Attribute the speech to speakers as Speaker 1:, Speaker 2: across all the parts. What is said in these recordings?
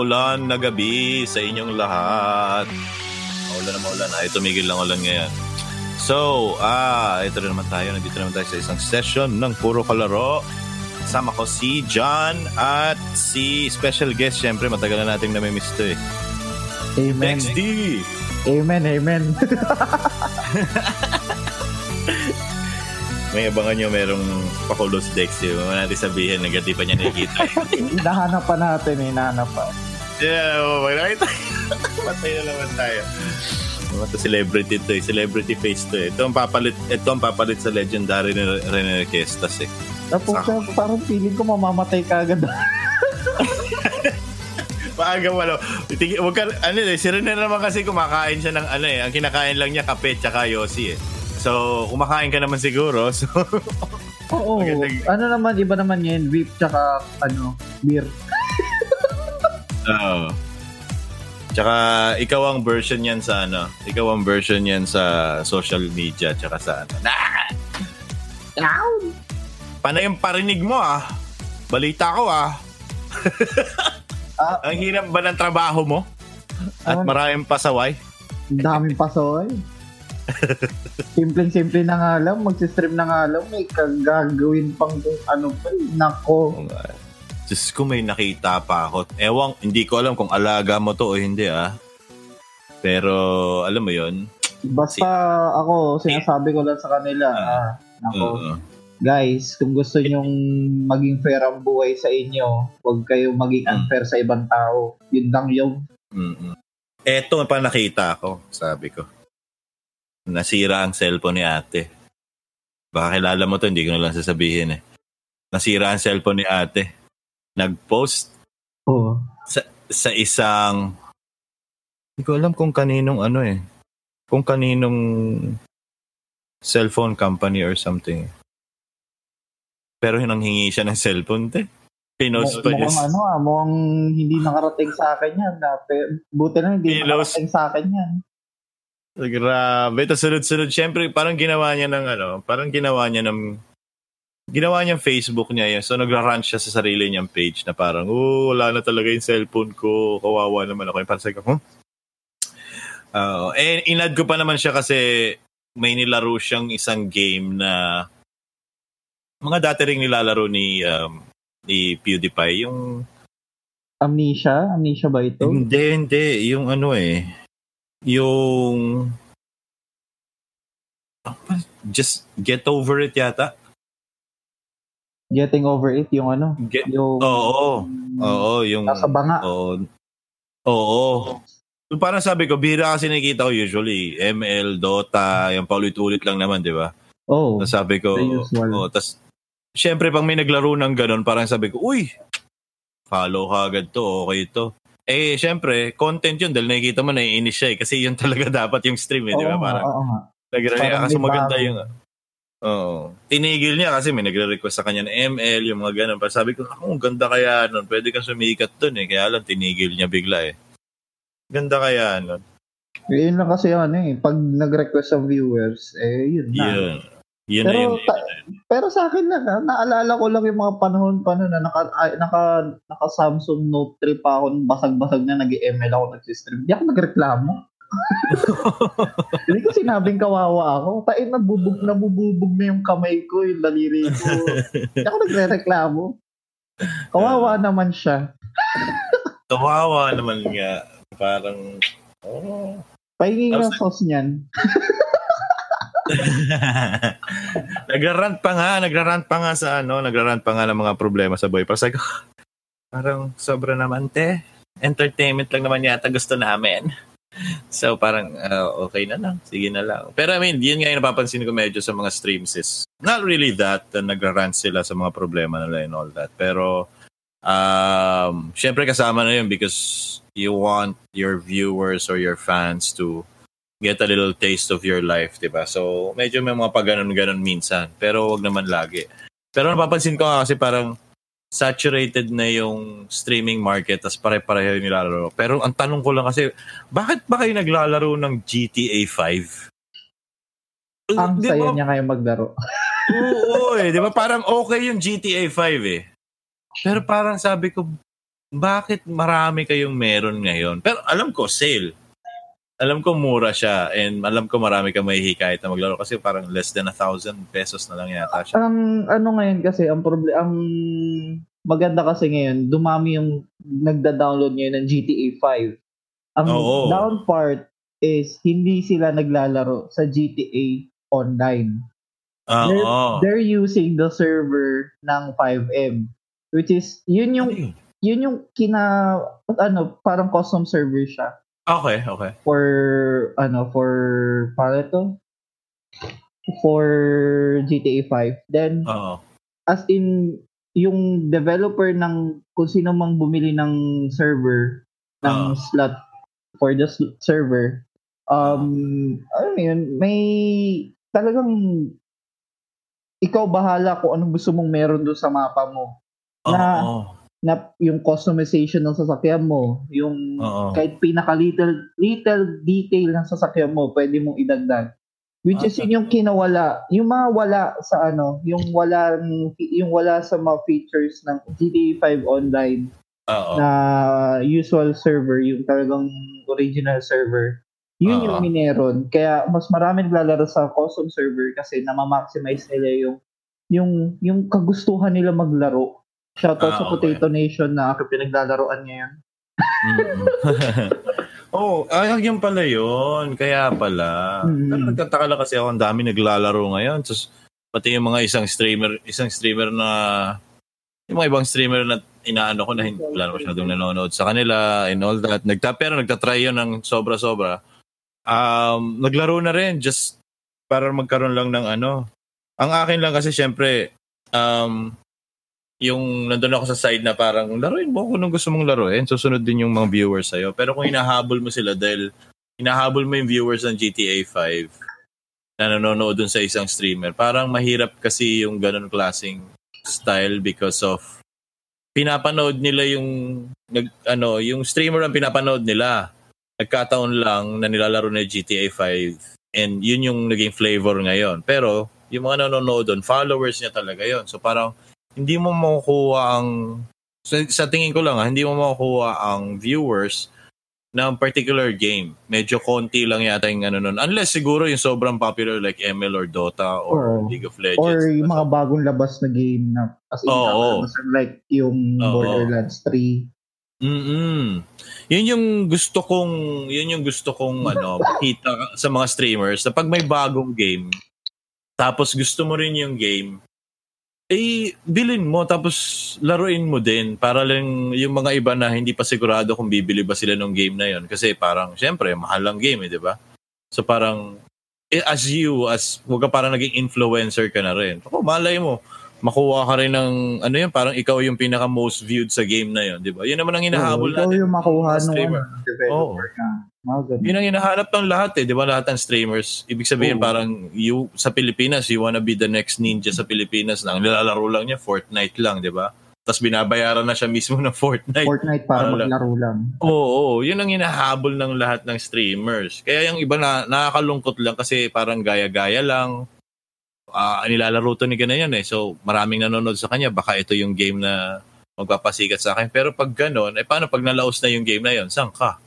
Speaker 1: Maulan na gabi sa inyong lahat. Maulan na maulan. Ay, tumigil lang ulan ngayon. So, ah, ito na naman tayo. Nandito naman tayo sa isang session ng Puro Kalaro. Kasama ko si John at si special guest. Siyempre, matagal na nating namimiss to eh.
Speaker 2: Amen.
Speaker 1: Next D!
Speaker 2: Amen, amen.
Speaker 1: May abangan nyo merong pakulos Dex. Yung mga natin sabihin, nagati pa niya nakikita.
Speaker 2: Hinahanap pa natin, hinahanap pa.
Speaker 1: Yeah, oh, nakita. Patay na naman tayo. Mga to celebrity to eh. Celebrity face to eh. Ito ang papalit, ito ang papalit sa legendary ni Rene Requestas eh.
Speaker 2: Tapos
Speaker 1: Sakto.
Speaker 2: parang feeling ko mamamatay ka agad.
Speaker 1: Maaga wala. Tig- wag ka, ano eh, si Rene naman kasi kumakain siya ng ano eh. Ang kinakain lang niya kape tsaka yosi eh. So, kumakain ka naman siguro. So,
Speaker 2: Oo.
Speaker 1: Magandang-
Speaker 2: Ano naman, iba naman yan. Beef tsaka, ano, beer.
Speaker 1: Oo. Tsaka ikaw ang version yan sa ano, ikaw ang version yan sa social media tsaka sa ano. Nah! Panay ang parinig mo ah. Balita ko ah.
Speaker 2: Ah,
Speaker 1: Ang hirap ba ng trabaho mo? At
Speaker 2: Ano?
Speaker 1: maraming pasaway?
Speaker 2: ang daming pasoy. Simpleng-simple na nga lang. Magsistream na nga lang. May kagagawin pang kung ano pa. eh. Nako.
Speaker 1: Diyos ko may nakita pa ako. Ewang, hindi ko alam kung alaga mo to o hindi ah. Pero alam mo yon
Speaker 2: Basta ako, sinasabi ko lang sa kanila. Ah, nako.
Speaker 1: Oo.
Speaker 2: Guys, kung gusto nyong maging fair ang buhay sa inyo, huwag kayong maging
Speaker 1: Mm.
Speaker 2: unfair sa ibang tao. Yun lang yung
Speaker 1: Mm-mm. Eto pa nakita ko, sabi ko. Nasira ang cellphone ni ate. Baka kilala mo to, hindi ko na lang sasabihin eh. Nasira ang cellphone ni ate. Nag-post
Speaker 2: oh,
Speaker 1: sa, sa isang... Hindi ko alam kung kaninong ano eh. Kung kaninong cellphone company or something. Pero hinanghingi siya ng cellphone, te. Pinost pa niya.
Speaker 2: mukhang ano ah, mukhang hindi nakarating sa akin yan. Dati. Buti na hindi
Speaker 1: Pilos.
Speaker 2: nakarating sa akin yan.
Speaker 1: Grabe. Tapos sunod-sunod. Siyempre, parang ginawa niya ng ano, parang ginawa niya ng, ginawa niya Facebook niya yun. So, nagra-run siya sa sarili niyang page na parang, oh, wala na talaga yung cellphone ko. Kawawa naman ako. Yung Parang ko, huh? Uh, eh, inad ko pa naman siya kasi may nilaro siyang isang game na mga dati ring nilalaro ni um, ni PewDiePie. Yung
Speaker 2: Amnesia? Amnesia ba ito?
Speaker 1: hindi, hindi. Yung ano eh. Yung... Just get over it yata.
Speaker 2: Getting over it, yung ano?
Speaker 1: Get,
Speaker 2: Yung,
Speaker 1: oo. Oo, yung...
Speaker 2: Nasa banga.
Speaker 1: Oo. Oo. So, parang sabi ko, bira kasi nakikita ko usually. ML, Dota, yung paulit-ulit lang naman, di ba?
Speaker 2: Oh,
Speaker 1: Tapos sabi ko, oh, tas, syempre pag may naglaro ng ganun, parang sabi ko, uy, follow ka agad to, okay to. Eh, syempre, content yun dahil nakikita mo naiinis siya eh. Kasi yun talaga dapat yung stream eh, di ba? Parang
Speaker 2: oo nga.
Speaker 1: nagre
Speaker 2: parang
Speaker 1: kasi maganda yung... Oo. Tinigil niya kasi may nagre-request sa kanya ng ML, yung mga ganun. Pero sabi ko, ako, ang ganda kaya nun. Pwede kang sumikat dun eh. Kaya lang, tinigil niya bigla eh. Ganda kaya nun.
Speaker 2: Yun lang kasi ano eh. Pag nag-request ang viewers, eh yun na.
Speaker 1: Yun. Yun na
Speaker 2: Pero,
Speaker 1: yun.
Speaker 2: ta- pero sa akin lang, ah, naalala ko lang yung mga panahon pa noon na naka, ay, naka, naka Samsung Note 3 pa ako, basag-basag na nag-ML ako nagsistream. Di ako nagreklamo. Hindi ko sinabing kawawa ako. Tain nabubog, nabububog na yung kamay ko, yung daliri ko. Di ako nagre-reklamo. Kawawa naman siya.
Speaker 1: Kawawa naman nga. Parang, oh.
Speaker 2: Pahingi ng sauce niyan.
Speaker 1: nagrarant pa nga, nagrarant pa nga sa ano, nagrarant pa nga ng mga problema sa buhay. Parang parang sobra naman te. Entertainment lang naman yata gusto namin. So parang ah, okay na lang, sige na lang. Pero I mean, yun nga yung napapansin ko medyo sa mga streams is not really that uh, nagrarant sila sa mga problema nila and all that. Pero um, syempre kasama na yun because you want your viewers or your fans to get a little taste of your life, 'di ba? So, medyo may mga pagganon-ganon minsan, pero wag naman lagi. Pero napapansin ko nga kasi parang saturated na yung streaming market tas pare-pareho yung nilalaro. Pero ang tanong ko lang kasi, bakit ba kayo naglalaro ng GTA 5?
Speaker 2: Ang
Speaker 1: Di
Speaker 2: saya
Speaker 1: ba-
Speaker 2: niya ngayon maglaro.
Speaker 1: Oo, eh. Di ba? Parang okay yung GTA 5 eh. Pero parang sabi ko, bakit marami kayong meron ngayon? Pero alam ko, sale. Alam ko mura siya and alam ko marami kang mahihikayat na maglaro kasi parang less than a thousand pesos na lang yata siya.
Speaker 2: Ang ano ngayon kasi, ang problem, ang maganda kasi ngayon, dumami yung nagda-download ngayon ng GTA 5. Ang
Speaker 1: Oo.
Speaker 2: down part is hindi sila naglalaro sa GTA online.
Speaker 1: Ah,
Speaker 2: They're,
Speaker 1: Oo.
Speaker 2: they're using the server ng 5M which is yun yung
Speaker 1: yun?
Speaker 2: yun yung kina ano parang custom server siya
Speaker 1: Okay, okay.
Speaker 2: for ano for para to for GTA 5 then
Speaker 1: Oo.
Speaker 2: as in yung developer ng kung sino mang bumili ng server ng
Speaker 1: Ah.
Speaker 2: slot for the server um ano yun may talagang ikaw bahala kung anong gusto mong meron doon sa mapa mo Na-
Speaker 1: Oo.
Speaker 2: Na yung customization ng sasakyan mo yung
Speaker 1: Oo.
Speaker 2: kahit pinaka little little detail ng sasakyan mo pwede mong idagdag which is
Speaker 1: Ah,
Speaker 2: yun yung kinawala yung mga wala sa ano yung wala yung wala sa mga features ng GTA 5 online
Speaker 1: Oo.
Speaker 2: na usual server yung talagang original server yun
Speaker 1: Ah.
Speaker 2: yung mineron kaya mas marami naglalaro sa custom server kasi na-maximize nila yung yung yung kagustuhan nila maglaro shoutout
Speaker 1: Ah,
Speaker 2: sa
Speaker 1: okay.
Speaker 2: Potato Nation na ako pinaglalaroan ngayon
Speaker 1: Mm. oh, ay, yun pala yun. Kaya pala.
Speaker 2: Mm.
Speaker 1: Pero nagtataka lang kasi ako, ang dami naglalaro ngayon. Tapos, pati yung mga isang streamer, isang streamer na, yung mga ibang streamer na inaano ko na hindi wala na masyadong nanonood sa kanila and all that. Nagta, pero nagtatry yun ng sobra-sobra. Um, naglaro na rin just para magkaroon lang ng ano. Ang akin lang kasi syempre, um, yung nandun ako sa side na parang laruin mo kung anong gusto mong laruin. Susunod din yung mga viewers sa'yo. Pero kung hinahabol mo sila dahil hinahabol mo yung viewers ng GTA 5 na nanonood dun sa isang streamer, parang mahirap kasi yung ganun klaseng style because of pinapanood nila yung nag, ano, yung streamer ang pinapanood nila. Nagkataon lang na nilalaro na GTA 5 and yun yung naging flavor ngayon. Pero yung mga nanonood doon, followers niya talaga yon So parang hindi mo makukuha ang sa, sa tingin ko lang ha, hindi mo makukuha ang viewers ng particular game. Medyo konti lang yata yung ano nun. Unless siguro yung sobrang popular like ML or Dota or
Speaker 2: Or-
Speaker 1: League of Legends.
Speaker 2: or yung mga bagong labas na game na as in
Speaker 1: Oo.
Speaker 2: like yung
Speaker 1: Oo.
Speaker 2: Borderlands 3
Speaker 1: Mm. Yun yung gusto kong yun yung gusto kong ano makita sa mga streamers na pag may bagong game tapos gusto mo rin yung game eh bilin mo tapos laruin mo din para lang yung mga iba na hindi pa sigurado kung bibili ba sila ng game na yon kasi parang syempre mahal lang game eh di ba? So parang eh, as you as wag ka parang naging influencer ka na rin. Ako malay mo makuha ka rin ng ano yun parang ikaw yung pinaka most viewed sa game na yun di ba yun naman ang hinahabol
Speaker 2: ikaw
Speaker 1: natin
Speaker 2: yung makuha
Speaker 1: streamer.
Speaker 2: ano, developer ka ganun.
Speaker 1: yun ang hinahanap ng lahat eh, di ba lahat ng streamers. Ibig sabihin
Speaker 2: Oo.
Speaker 1: parang you sa Pilipinas, you wanna be the next ninja sa Pilipinas lang. Nilalaro lang niya Fortnite lang, di ba? Tapos binabayaran na siya mismo ng Fortnite.
Speaker 2: Fortnite para
Speaker 1: lang.
Speaker 2: maglaro lang
Speaker 1: Oo, oo, yun ang hinahabol ng lahat ng streamers. Kaya yung iba na nakakalungkot lang kasi parang gaya-gaya lang. Ah, nilalaro to ni ganyan eh. So maraming nanonood sa kanya, baka ito yung game na magpapasikat sa akin. Pero pag ganon, eh paano pag nalaos na yung game na yon? Saan ka?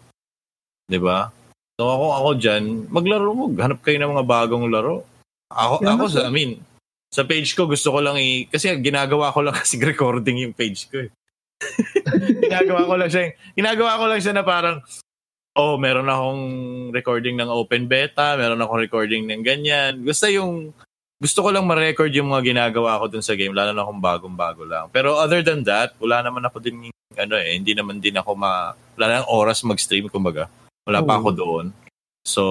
Speaker 1: 'Di ba? So ako ako diyan, maglaro mo, hanap kayo ng mga bagong laro. Ako
Speaker 2: Kaya
Speaker 1: ako sa I mean, sa page ko gusto ko lang i kasi ginagawa ko lang kasi recording yung page ko eh. ginagawa ko lang siya, ginagawa ko lang siya na parang oh, meron akong recording ng open beta, meron akong recording ng ganyan. Gusto yung gusto ko lang ma-record yung mga ginagawa ko dun sa game, lalo na kung bagong-bago lang. Pero other than that, wala naman ako din ano eh, hindi naman din ako ma wala nang oras mag-stream kumbaga. Wala pa
Speaker 2: Oo.
Speaker 1: ako doon. So,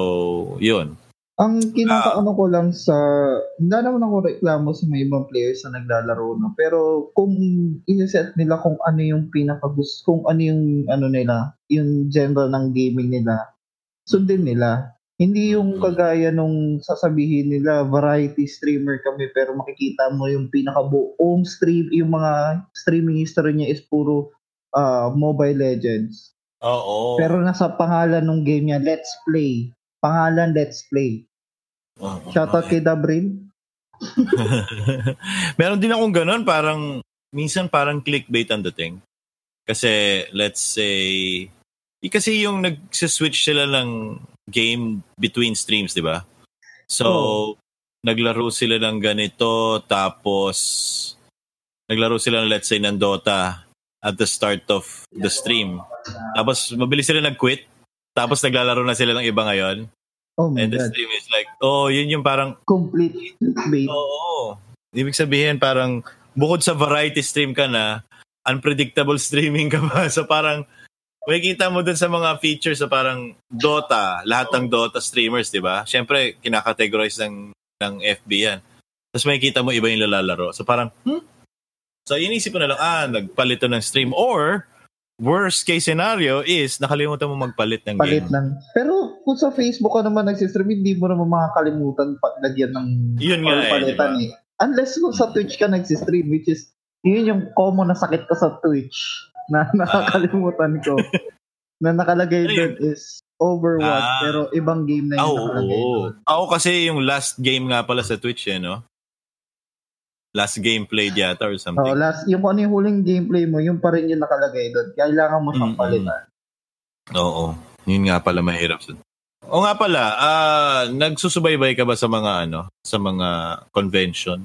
Speaker 1: yun.
Speaker 2: Ang kinakaano ko lang sa, hindi naman ako reklamo sa mga ibang players na naglalaro no. Pero kung i-set nila kung ano yung pinaka gusto, kung ano yung ano nila, yung genre ng gaming nila, sundin nila. Hindi yung kagaya nung sasabihin nila variety streamer kami pero makikita mo yung pinaka buong stream, yung mga streaming history niya is puro ah, Mobile Legends.
Speaker 1: Oo.
Speaker 2: Pero nasa pangalan ng game niya, Let's Play. Pangalan Let's Play.
Speaker 1: Oo.
Speaker 2: Shoutout kay Dabrin.
Speaker 1: Meron din akong ganun, parang minsan parang clickbait ang dating. Kasi, let's say, kasi yung nag-switch sila ng game between streams, di ba? So, oh. naglaro sila ng ganito, tapos naglaro sila ng let's say ng Dota at the start of the stream. Tapos mabilis sila nag-quit. Tapos naglalaro na sila ng iba ngayon.
Speaker 2: Oh my
Speaker 1: And the
Speaker 2: God.
Speaker 1: stream is like, oh, yun yung parang...
Speaker 2: Complete bait.
Speaker 1: Oo. Oh, Ibig sabihin parang bukod sa variety stream ka na, unpredictable streaming ka pa. So parang makikita mo dun sa mga features sa parang Dota, lahat ng Dota streamers, di ba? Siyempre, kinakategorize ng, ng FB yan. Tapos makikita mo iba yung lalaro. So parang, hmm? So inisip ko na lang, ah, nagpalit to ng stream. Or, worst case scenario is, nakalimutan mo magpalit ng
Speaker 2: Palit
Speaker 1: game.
Speaker 2: ng... Pero kung sa Facebook ka naman nagsistream, hindi mo naman makakalimutan pa, lagyan ng
Speaker 1: Yun nga eh,
Speaker 2: palitan eh. Unless kung sa Twitch ka nagsistream, which is, yun yung common na sakit ko sa Twitch na nakakalimutan ko. na nakalagay
Speaker 1: Ano
Speaker 2: doon is Overwatch,
Speaker 1: Ah.
Speaker 2: pero ibang game na
Speaker 1: Ah,
Speaker 2: yung
Speaker 1: Oo.
Speaker 2: nakalagay doon.
Speaker 1: Ako kasi yung last game nga pala sa Twitch eh, no? Last game played yata or something.
Speaker 2: Oh, last, yung ano yung huling gameplay mo, yung pa rin yung nakalagay doon. Kailangan mo siyang
Speaker 1: Mm-mm.
Speaker 2: palitan.
Speaker 1: Oo. Yun nga pala mahirap. O nga pala, ah nagsusubaybay ka ba sa mga ano, sa mga convention?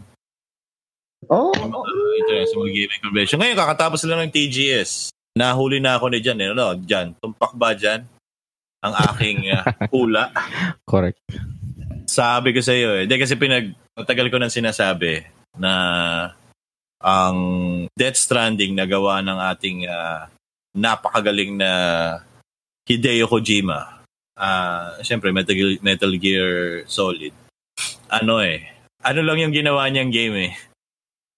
Speaker 2: Oh,
Speaker 1: Uh, internet, sa mga gaming convention. Ngayon, kakatapos lang ng TGS. Nahuli na ako ni Jan. Eh, ano, Jan, tumpak ba Jan? Ang aking ah, hula.
Speaker 3: Correct.
Speaker 1: Sabi ko sa iyo, eh. Hindi kasi pinag, matagal ko nang sinasabi na ang Death Stranding na gawa ng ating ah, napakagaling na Hideo Kojima. Ah, Siyempre, Metal, Metal Gear Solid. Ano eh, ano lang yung ginawa niyang game eh.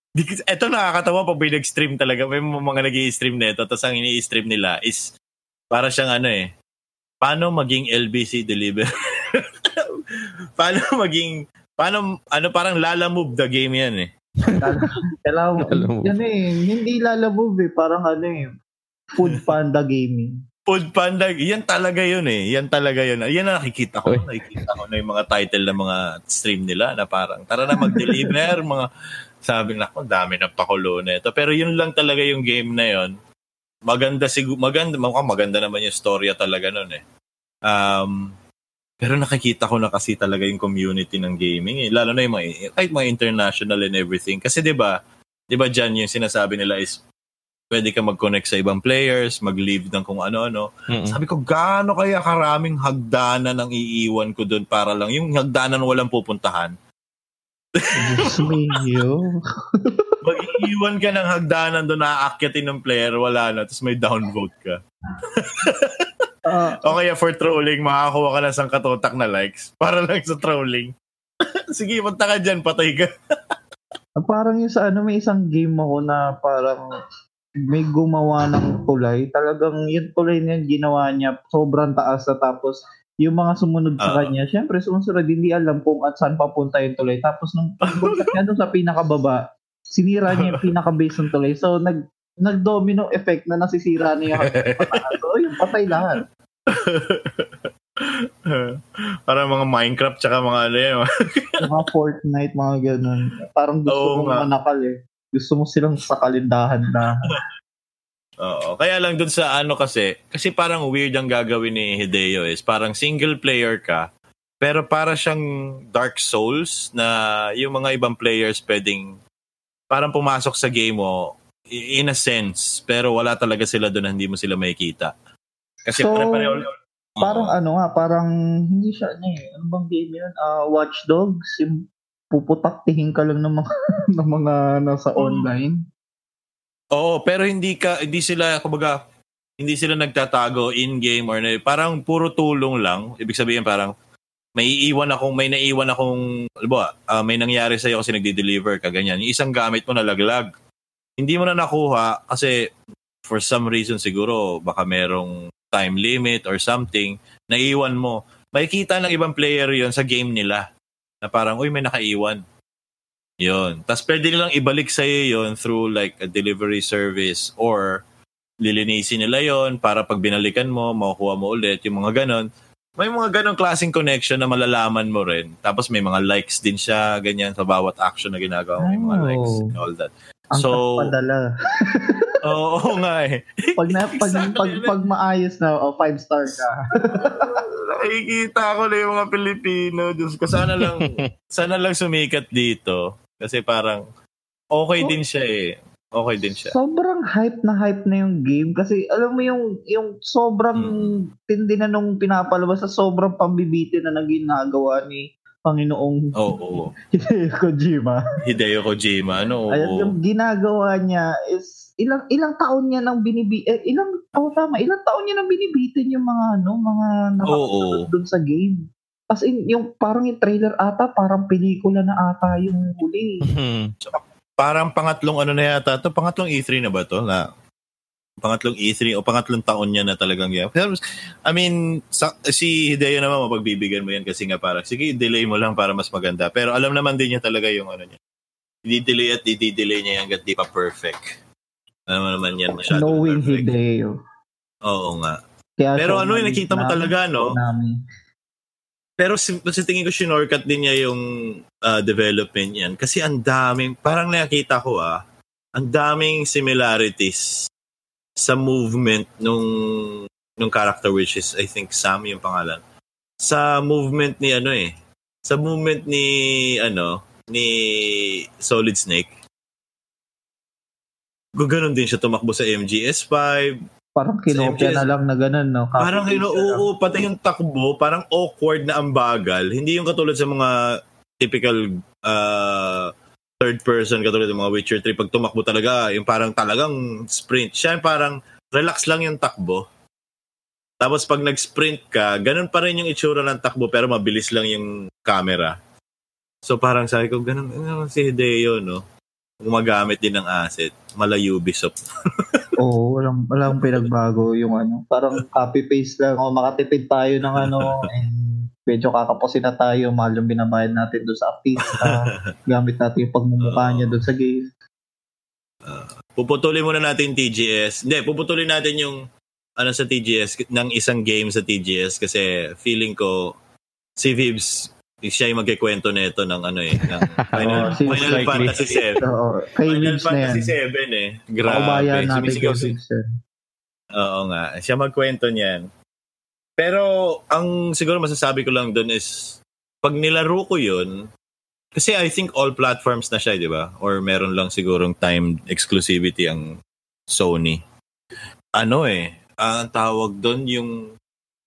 Speaker 1: Di, ito nakakatawa pag may nag-stream talaga. May mga nag stream nito. Tapos ang ini-stream nila is para siyang ano eh. Paano maging LBC deliver? paano maging paano ano parang Lala Move the game yan eh.
Speaker 2: kailangan. Yan eh, hindi lalabog eh. Parang ano eh, Food Panda Gaming.
Speaker 1: Food Panda, yan talaga yun eh. Yan talaga yun. Yan na nakikita ko. Nakikita ko na yung mga title ng mga stream nila na parang tara na mag-deliver mga sabi na ako, dami na pakulo na ito. Pero yun lang talaga yung game na yun. Maganda siguro, maganda, mukhang maganda naman yung storya talaga nun eh. Um, pero nakikita ko na kasi talaga yung community ng gaming eh. Lalo na yung mga, kahit mga international and everything. Kasi 'di ba 'di ba diyan yung sinasabi nila is pwede ka mag-connect sa ibang players, mag-leave ng kung ano-ano.
Speaker 3: Mm-mm.
Speaker 1: Sabi ko, gaano kaya karaming hagdanan ang iiwan ko doon para lang yung hagdanan walang pupuntahan.
Speaker 2: Diyos mio.
Speaker 1: Mag-iiwan ka ng hagdanan doon, naaakyatin ng player, wala na, tapos may downvote ka.
Speaker 2: Ah,
Speaker 1: O kaya for trolling, makakuha ka na sang katotak na likes para lang sa trolling. Sige, punta ka dyan, patay ka.
Speaker 2: parang yung sa ano, may isang game ako na parang may gumawa ng tulay. Talagang yung tulay niya, ginawa niya sobrang taas na tapos yung mga sumunod sa
Speaker 1: Ah.
Speaker 2: kanya, syempre sumunod, hindi alam kung at saan papunta yung tulay. Tapos nung pagbagsak niya doon sa pinakababa, sinira niya yung pinaka-base ng tulay. So, nag nag-domino effect na nasisira niya yung. So, yung patay lahat.
Speaker 1: Parang mga Minecraft tsaka mga ano yun.
Speaker 2: Mga Fortnite, mga ganun. Parang gusto
Speaker 1: Oo
Speaker 2: mong manakal eh. Gusto mo silang sakalindahan na.
Speaker 1: Oo. Kaya lang dun sa ano kasi, kasi parang weird ang gagawin ni Hideo is parang single player ka, pero para siyang Dark Souls na yung mga ibang players pwedeng parang pumasok sa game mo in a sense, pero wala talaga sila doon hindi mo sila makikita. Kasi
Speaker 2: So,
Speaker 1: pare-pareho
Speaker 2: Parang ano nga, parang hindi siya ano eh. Ano bang game yun? Ah, Watch Dogs. Yung puputaktihin ka lang ng mga, ng mga nasa
Speaker 1: Oh.
Speaker 2: online.
Speaker 1: Oo, pero hindi ka hindi sila kumbaga hindi sila nagtatago in game or na- parang puro tulong lang. Ibig sabihin parang may iiwan akong may naiwan akong alba, ah, may nangyari sa kasi nagde-deliver ka ganyan. Yung isang gamit mo nalaglag. Hindi mo na nakuha kasi for some reason siguro baka merong time limit or something naiwan mo. Makikita ng ibang player yon sa game nila na parang uy may nakaiwan. Yun. Tapos pwede nilang ibalik sa iyo yun through like a delivery service or lilinisin nila yon para pag binalikan mo, makukuha mo ulit, yung mga ganon. May mga ganon klaseng connection na malalaman mo rin. Tapos may mga likes din siya, ganyan, sa bawat action na ginagawa mo, may mga
Speaker 2: Oh.
Speaker 1: likes and all that.
Speaker 2: Ang
Speaker 1: So-
Speaker 2: padala.
Speaker 1: Oo nga eh.
Speaker 2: Pag, na, pag,
Speaker 1: Exactly.
Speaker 2: pag, pag maayos na, oh, five star ka.
Speaker 1: Nakikita ko na yung mga Pilipino. Diyos ko, sana lang, sana lang sumikat dito. Kasi parang, okay din siya eh. Okay din siya.
Speaker 2: Sobrang hype na hype na yung game kasi alam mo yung yung sobrang tindi na nung pinapalabas sa sobrang pambibitin na naging nagawa ni Panginoong
Speaker 1: Oo. oo.
Speaker 2: Kojima.
Speaker 1: Hideo Kojima, ano?
Speaker 2: Ayan,
Speaker 1: Oo.
Speaker 2: yung ginagawa niya is ilang ilang taon niya nang binibi eh, ilang oh, tama ilang taon niya nang binibitin yung mga ano mga nakasunod doon sa game. As in, yung parang yung trailer ata, parang pelikula na ata yung huli.
Speaker 1: Parang pangatlong ano na yata to pangatlong E3 na ba to na pangatlong E3 o pangatlong taon niya na talagang yan. Pero, I mean, sa, si Hideo naman mapagbibigyan mo yan kasi nga parang, sige, delay mo lang para mas maganda. Pero alam naman din niya talaga yung ano niya. Di-delay at di-delay niya hanggat di pa perfect. Alam naman yan masyado
Speaker 2: Knowing
Speaker 1: perfect.
Speaker 2: Hideo.
Speaker 1: Oo nga.
Speaker 2: Kaya
Speaker 1: Pero
Speaker 2: siya
Speaker 1: ano,
Speaker 2: umalis
Speaker 1: nakita mo talaga, no?
Speaker 2: namin.
Speaker 1: Pero si, sa tingin ko, shinortcut din niya yung ah, development yan. Kasi ang daming, parang nakita ko ah, ang daming similarities sa movement nung nung character which is I think Sam yung pangalan. Sa movement ni ano eh. Sa movement ni ano ni Solid Snake. Gaganon din siya tumakbo sa MGS5,
Speaker 2: Parang kinopya na lang na ganun, no? Copy
Speaker 1: Parang
Speaker 2: lang.
Speaker 1: oo, pati yung takbo, parang awkward na ang bagal. Hindi yung katulad sa mga typical uh, third person, katulad ng mga Witcher 3, pag tumakbo talaga, yung parang talagang sprint. Siya parang relax lang yung takbo. Tapos pag nag-sprint ka, ganun pa rin yung itsura ng takbo pero mabilis lang yung camera. So parang sabi ko, ganun, ganun si Hideo, no? Gumagamit din ng asset. Mala Ubisoft.
Speaker 2: Oo, walang, walang pinagbago yung ano. Parang copy-paste lang. O makatipid tayo ng ano. and medyo kakapusin na tayo. Mahal yung binabayad natin doon sa artista. Gamit natin yung pagmumukha niya doon sa game.
Speaker 1: Puputulin muna natin TGS. Hindi, puputulin natin yung ano sa TGS ng isang game sa TGS kasi feeling ko si Vibs siya yung magkikwento nito ng ano eh ng Final,
Speaker 2: Oh, si-
Speaker 1: Final
Speaker 3: likely.
Speaker 1: Fantasy 7.
Speaker 2: Oo, kay
Speaker 1: Final
Speaker 2: Vince.
Speaker 1: Fantasy 7 eh. Grabe. Sumisigaw si-. Oo nga. Siya magkwento niyan. Pero ang siguro masasabi ko lang doon is pag nilaro ko yun, kasi I think all platforms na siya, di ba? Or meron lang sigurong timed exclusivity ang Sony. Ano eh, ang tawag doon yung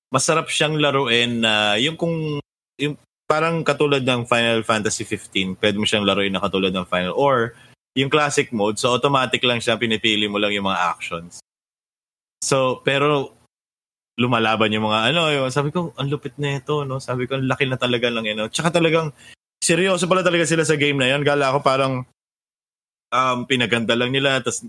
Speaker 1: masarap siyang laruin na yung kung yung parang katulad ng Final Fantasy 15, pwede mo siyang laruin na katulad ng Final or yung classic mode, so automatic lang siya, pinipili mo lang yung mga actions. So, pero lumalaban yung mga ano, yung, sabi ko, ang lupit na ito, no? Sabi ko, ang laki na talaga lang, know? Tsaka talagang, seryoso pala talaga sila sa game na yun. Gala ko parang, um, pinaganda lang nila, tapos,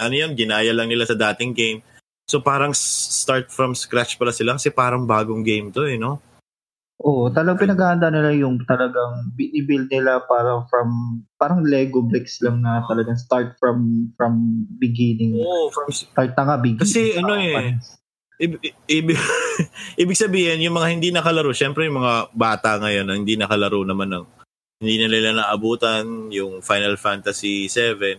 Speaker 1: ano yun, ginaya lang nila sa dating game. So, parang start from scratch pala sila kasi parang bagong game to, eh, no?
Speaker 2: Oo, talagang pinaghahanda nila yung talagang binibuild nila parang from parang Lego bricks lang na talagang start from from beginning.
Speaker 1: Oo, from
Speaker 2: Start na nga beginning.
Speaker 1: Kasi ano eh, Ibig, ibig, ibig sabihin, yung mga hindi nakalaro, syempre yung mga bata ngayon na hindi nakalaro naman ng, hindi na nila naabutan yung Final Fantasy 7.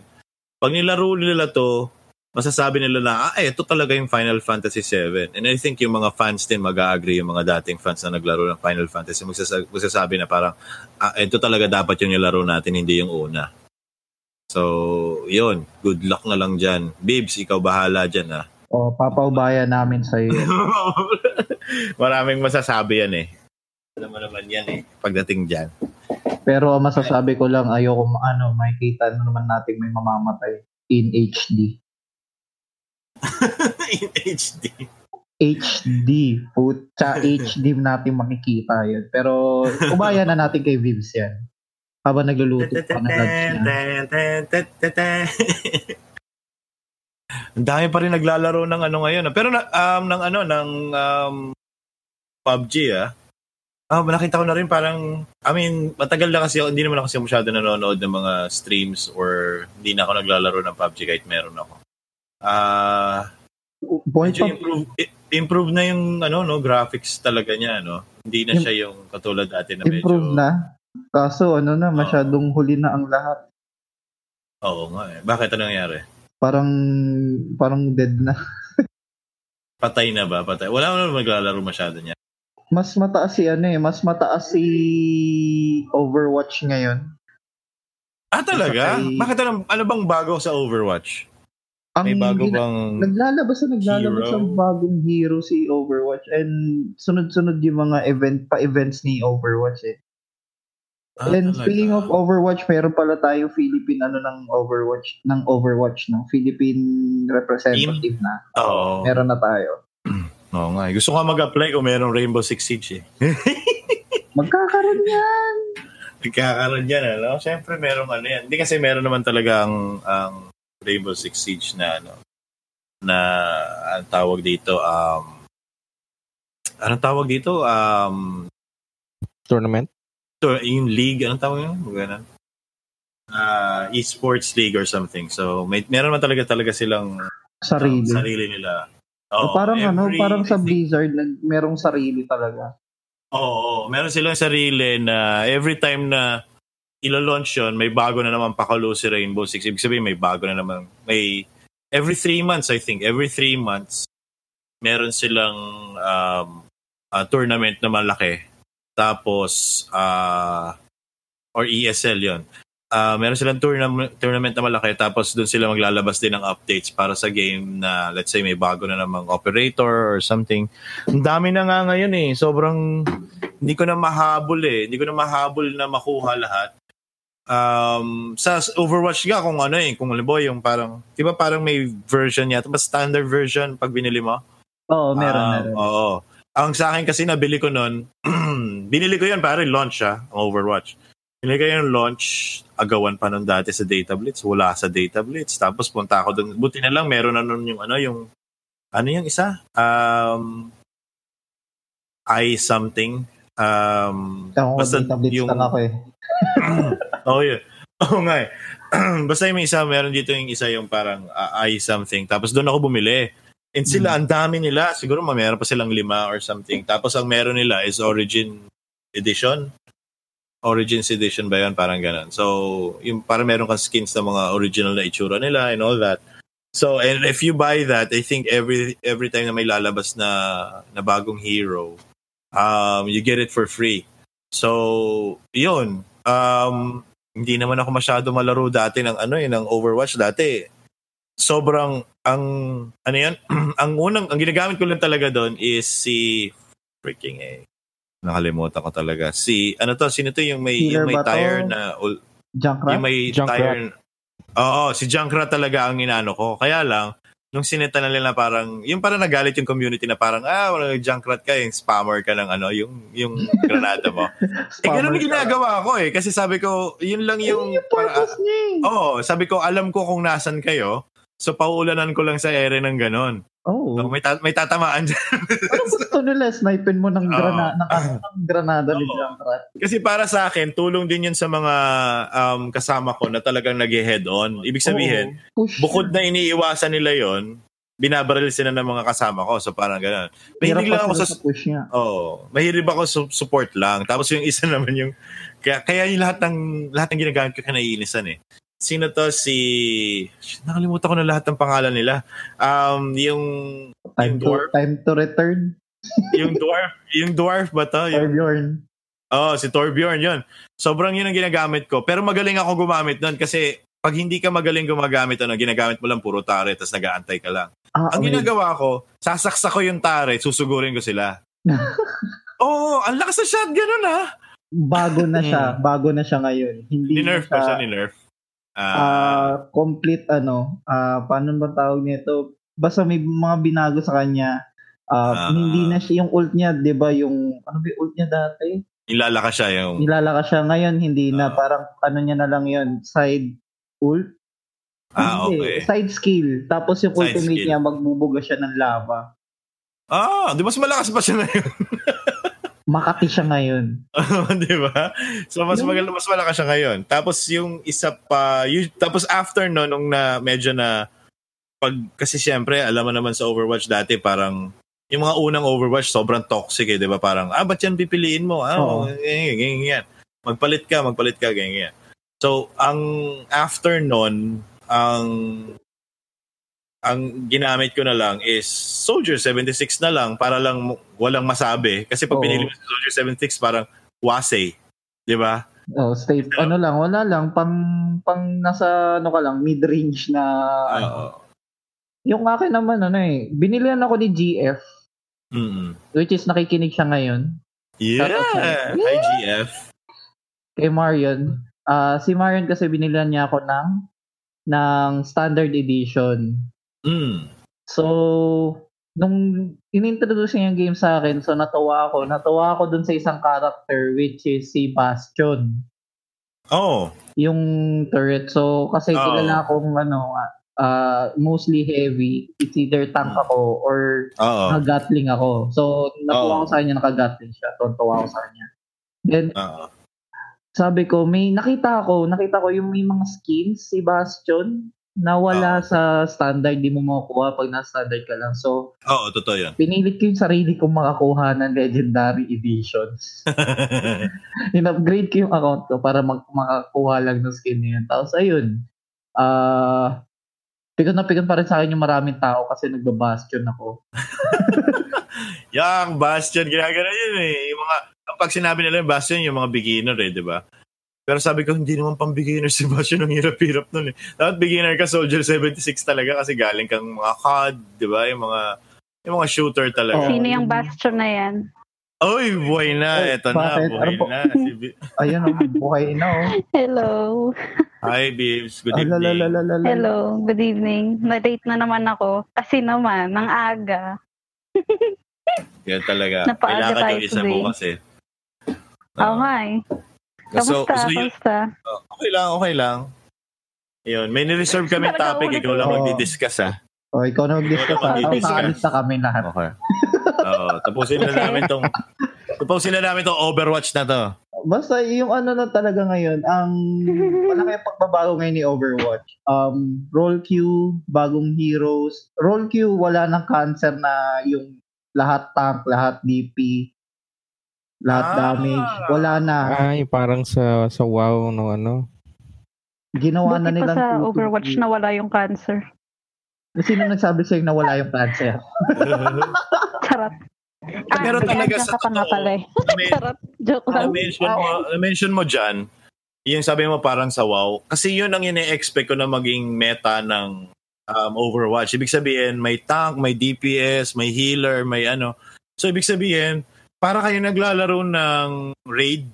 Speaker 1: Pag nilaro nila to, masasabi nila na, ah, ito talaga yung Final Fantasy 7. And I think yung mga fans din mag-agree, yung mga dating fans na naglaro ng Final Fantasy, magsasa- magsasabi na parang, ah, ito talaga dapat yung nilaro natin, hindi yung una. So, yun. Good luck na lang dyan. Bibs, ikaw bahala dyan, ah.
Speaker 2: O, papaubayan namin sa iyo.
Speaker 1: Maraming masasabi yan eh. Alam mo naman yan eh, pagdating dyan.
Speaker 2: Pero masasabi ko lang, ayoko ano, makikita na naman natin may mamamatay in HD.
Speaker 1: In HD.
Speaker 2: HD. Putya HD natin makikita yun. Pero ubayan na natin kay Vibs yan. Habang nagluluto pa ng lunch niya.
Speaker 1: Ang dami pa rin naglalaro ng ano ngayon. ah. Pero na, um, ng ano, ng um, PUBG ah. Ah, nakita ko na rin parang, I mean, matagal na kasi hindi naman ako kasi masyado nanonood ng mga streams or hindi na ako naglalaro ng PUBG kahit meron ako. Ah, medyo
Speaker 2: pa,
Speaker 1: improve, improve na yung ano no graphics talaga niya no. Hindi na siya yung katulad dati na medyo
Speaker 2: improve na. Kaso ano na, masyadong huli na ang lahat.
Speaker 1: Oo nga eh. Bakit ano nangyari?
Speaker 2: Parang, parang dead na.
Speaker 1: Patay na ba? Patay. Wala naman maglalaro masyado niya.
Speaker 2: Mas mataas si ano eh, mas mataas si Overwatch ngayon.
Speaker 1: Ah, talaga?
Speaker 2: Patay.
Speaker 1: Bakit ano, ano bang bago sa Overwatch?
Speaker 2: Ang
Speaker 1: May bago bang...
Speaker 2: Naglalabas na naglalabas
Speaker 1: Hero?
Speaker 2: ng bagong hero si Overwatch and sunod-sunod yung mga event pa-events ni Overwatch eh.
Speaker 1: Ah,
Speaker 2: and
Speaker 1: talaga?
Speaker 2: speaking of Overwatch, meron pala tayong Philippine ano ng Overwatch ng Overwatch ng Philippine representative na.
Speaker 1: Oo.
Speaker 2: Meron na tayo.
Speaker 1: Oo nga. eh. Gusto ko mag-apply kung merong Rainbow Six Siege eh.
Speaker 2: Magkakaroon yan.
Speaker 1: Nagkakaroon yan, ano? Siyempre, merong ano yan. Hindi kasi meron naman talaga ang, ang Rainbow Six Siege na ano, na ang tawag dito, um, anong tawag dito? Um,
Speaker 3: Tournament?
Speaker 1: to, yung league, anong tawag yun? Ganun. Uh, esports league or something. So, may, meron man talaga talaga silang
Speaker 2: Sarili.
Speaker 1: um, sarili nila.
Speaker 2: O
Speaker 1: Oo,
Speaker 2: parang ano,
Speaker 1: every-
Speaker 2: parang sa Blizzard, nag, merong sarili talaga.
Speaker 1: Oo, meron silang sarili na every time na ilo-launch yun, may bago na naman pakalo si Rainbow Six. Ibig sabihin, may bago na naman. May, every three months, I think, every three months, meron silang um, ah, tournament na malaki. Tapos, ah or ESL yon Ah, meron silang tournament, tournament na malaki tapos doon sila maglalabas din ng updates para sa game na let's say may bago na namang operator or something. Ang dami na nga ngayon eh. Sobrang hindi ko na mahabol eh. Hindi ko na mahabol na makuha lahat. Um, sa Overwatch nga kung ano eh, kung mo yung parang, di ba parang may version yata, ba standard version pag binili mo?
Speaker 2: Oo, meron,
Speaker 1: Ah,
Speaker 2: meron.
Speaker 1: Oo. Ang sa akin kasi nabili ko nun, binili ko yun para launch ah, ang Overwatch. Binili ko yung launch, agawan pa nun dati sa Data Blitz. Wala sa Data Blitz. Tapos punta ako dun. Buti na lang, meron na nun yung ano, yung, ano yung isa? Um, I something. Um,
Speaker 2: Ako,
Speaker 1: basta
Speaker 2: data blitz
Speaker 1: yung-
Speaker 2: lang ako eh.
Speaker 1: Oo, yun. Oo nga eh. Basta yung isa, meron dito yung isa yung parang uh, I something. Tapos doon ako bumili. And sila, ang dami nila. Siguro ma- meron pa silang lima or something. Tapos ang meron nila is Origin Edition. Origins Edition ba yun? Parang ganun. So, yung parang meron kang skins na mga original na itsura nila and all that. So, and if you buy that, I think every every time na may lalabas na, na bagong hero, um, you get it for free. So, yun. Um, hindi naman ako masyado malaro dati ng ano eh, ng Overwatch dati. Sobrang ang ano yan, ang unang ang ginagamit ko lang talaga doon is si freaking eh nakalimutan ko talaga. Si ano to, sino to yung may
Speaker 2: Healer
Speaker 1: yung may
Speaker 2: ba to?
Speaker 1: tire na ul-
Speaker 2: Junkrat?
Speaker 1: yung may
Speaker 3: Junkrat.
Speaker 1: tire. Oo, si Junkrat talaga ang inaano ko. Kaya lang nung sinita na nila parang yung parang nagalit yung community na parang ah wala Junkrat ka yung spammer ka ng ano yung yung granada mo. Eh, ganun yung ginagawa ko eh. Kasi sabi ko, yun lang yung...
Speaker 2: Yung purpose niya eh.
Speaker 1: Oo, sabi ko, alam ko kung nasan kayo. So, pauulanan ko lang sa ere ng ganon.
Speaker 2: Oo.
Speaker 1: So, may, ta- may tatamaan dyan.
Speaker 2: Ano gusto nila? Snipen mo ng, grana, ng, ng granada ni
Speaker 1: Oo.
Speaker 2: Junkrat.
Speaker 1: Kasi para sa akin, tulong din yun sa mga um, kasama ko na talagang nag-head on. Ibig sabihin,
Speaker 2: Oo. Push
Speaker 1: bukod na iniiwasan nila yon binabaril sila ng mga kasama ko. So, parang ganon. Mahilig lang ako sa...
Speaker 2: push niya.
Speaker 1: Oo. Mahilig ako su- support lang. Tapos yung isa naman yung... Kaya, kaya yung lahat ng, lahat ng ginagamit ko kinaiinisan eh. Sino to? Si... Nakalimutan ko na lahat ng pangalan nila. Um, yung...
Speaker 2: Time
Speaker 1: yung
Speaker 2: to,
Speaker 1: dwarf?
Speaker 2: time to return.
Speaker 1: Yung dwarf. Yung dwarf ba to?
Speaker 2: Torbjorn.
Speaker 1: oh, si Torbjorn yun. Sobrang yun ang ginagamit ko. Pero magaling ako gumamit nun kasi pag hindi ka magaling gumagamit, ano, ginagamit mo lang puro tare tapos nag-aantay ka lang.
Speaker 2: Ah,
Speaker 1: Ang
Speaker 2: okay.
Speaker 1: ginagawa ko, sasaksa ko yung tare, susugurin ko sila. Oo, ang lakas na shotgun nun ah.
Speaker 2: Bago na siya. Bago na siya ngayon. Hindi
Speaker 1: Ni-nerf
Speaker 2: na
Speaker 1: pa siya, ni-nerf. Ah,
Speaker 2: ah, complete ano, ah paano ba tawag nito? Basta may mga binago sa kanya.
Speaker 1: Ah.
Speaker 2: Ah, hindi na siya yung ult niya, 'di ba, yung ano ba yung ult niya dati?
Speaker 1: ilalakas siya yung...
Speaker 2: Nilalakas siya ngayon, hindi na
Speaker 1: Ah.
Speaker 2: parang ano niya na lang 'yon, side ult.
Speaker 1: Ah,
Speaker 2: Hindi,
Speaker 1: okay.
Speaker 2: Side skill. Tapos yung
Speaker 1: Side
Speaker 2: ultimate
Speaker 1: skill.
Speaker 2: niya magbubuga siya ng lava.
Speaker 1: Ah, di mas malakas pa siya ngayon.
Speaker 2: Makati siya ngayon.
Speaker 1: di ba? So, mas, magal- mas malakas siya ngayon. Tapos, yung isa pa, yung, tapos after no, nung na, medyo na, pag, kasi syempre, alam mo naman sa Overwatch dati, parang, yung mga unang Overwatch, sobrang toxic eh, di ba? Parang, ah, ba't yan pipiliin mo? Ah,
Speaker 2: Oo.
Speaker 1: ganyan, ganyan, ganyan. Magpalit ka, magpalit ka, ganyan, ganyan. So, ang after nun, ang ang ginamit ko na lang is Soldier 76 na lang para lang walang masabi. Kasi pag pinili mo si Soldier 76, parang wase. Di ba?
Speaker 2: Oh, stay, ano lang, wala lang, pang, pang nasa, ano ka lang, mid-range na, ano.
Speaker 1: Oo.
Speaker 2: Yung akin naman, ano eh, binilihan ako ni GF,
Speaker 1: Mm-mm.
Speaker 2: which is nakikinig siya ngayon,
Speaker 1: Yeah!
Speaker 2: Sa'yo.
Speaker 1: Hi, GF.
Speaker 2: kay Marion. Ah, si Marion kasi binilihan niya ako ng, ng standard edition.
Speaker 1: Mm.
Speaker 2: So, nung inintroduce niya yung game sa akin, so natuwa ako. Natuwa ako dun sa isang character, which is si Bastion.
Speaker 1: Oh.
Speaker 2: yung turret. So, kasi
Speaker 1: Oo.
Speaker 2: kilala akong ano, ah, mostly heavy. It's either tank ako or
Speaker 1: Oo.
Speaker 2: nag-gatling ako. So, natuwa
Speaker 1: Oo.
Speaker 2: ko sa kanya, naka-gatling siya. Tuntua ako sa kanya. Then,
Speaker 1: Oo.
Speaker 2: sabi ko, may nakita ko, nakita ko yung may mga skins si Bastion na wala
Speaker 1: Oo.
Speaker 2: sa standard, di mo makukuha pag na-standard ka lang. So,
Speaker 1: Oo, totoo yun.
Speaker 2: pinilit ko yung sarili kong makakuha ng legendary editions. in-upgrade ko yung account ko para mag- makakuha lang ng skin na yun. Tapos ayun, ah pikon na pikon pa rin sa akin yung maraming tao kasi nagbabastion ako.
Speaker 1: Yang Bastion, ginagana yun eh. Yung mga, pag sinabi nila yung Bastion, yung mga beginner eh, di ba? Pero sabi ko, hindi naman pang beginner si Bastion. Ang hirap-hirap nun eh. Dapat beginner ka Soldier 76 talaga kasi galing kang mga COD, di ba? Yung mga, yung mga shooter talaga.
Speaker 2: Oo.
Speaker 3: Sino yung bastion na yan?
Speaker 1: Oy, buhay na.
Speaker 2: Ay,
Speaker 1: Eto na,
Speaker 2: bakit?
Speaker 1: buhay
Speaker 2: Ano po?
Speaker 1: na. Si Bi-
Speaker 2: Ayun, oh, buhay na oh.
Speaker 3: Hello.
Speaker 1: Hi, Bibs. Good evening.
Speaker 2: Alalalalala.
Speaker 3: Hello. Good evening. Na-date na naman ako. Kasi naman, ng aga.
Speaker 1: Yan talaga.
Speaker 3: Napaaga
Speaker 1: Kailangan
Speaker 3: tayo
Speaker 1: yung isa
Speaker 3: today.
Speaker 1: mo kasi.
Speaker 3: Oo nga eh.
Speaker 1: So,
Speaker 3: Kamusta?
Speaker 1: so yun,
Speaker 3: Kamusta?
Speaker 1: oh, okay lang, okay lang. Yun, may nireserve kami topic. Ikaw lang magdi-discuss ah.
Speaker 2: Oh, ikaw na mag-discuss.
Speaker 1: Ikaw na?
Speaker 2: Tapos
Speaker 1: mag-discuss.
Speaker 2: na kami lahat.
Speaker 1: Okay. Oo, tapusin na namin tong tapusin na namin tong Overwatch na to.
Speaker 2: Basta yung ano na talaga ngayon, ang malaki ang pagbabago ngayon ni Overwatch. Um, roll queue, bagong heroes. Roll queue, wala nang cancer na yung lahat tank, lahat DP, lahat
Speaker 1: Ah.
Speaker 2: damage. Wala na.
Speaker 4: Ay, parang sa sa WoW no ano.
Speaker 2: Ginawa na
Speaker 3: Buti pa
Speaker 2: nila.
Speaker 3: sa Overwatch na wala yung cancer.
Speaker 2: Sino nagsabi sa'yo na wala yung cancer?
Speaker 3: Charot. Ah,
Speaker 1: Pero talaga sa totoo,
Speaker 3: eh. Charot. Joke lang.
Speaker 1: na-mention mo, na-mention mo dyan, yung sabi mo parang sa WoW. Kasi yun ang ine-expect ko na maging meta ng um, Overwatch. Ibig sabihin, may tank, may DPS, may healer, may ano. So, ibig sabihin, para kayo naglalaro ng raid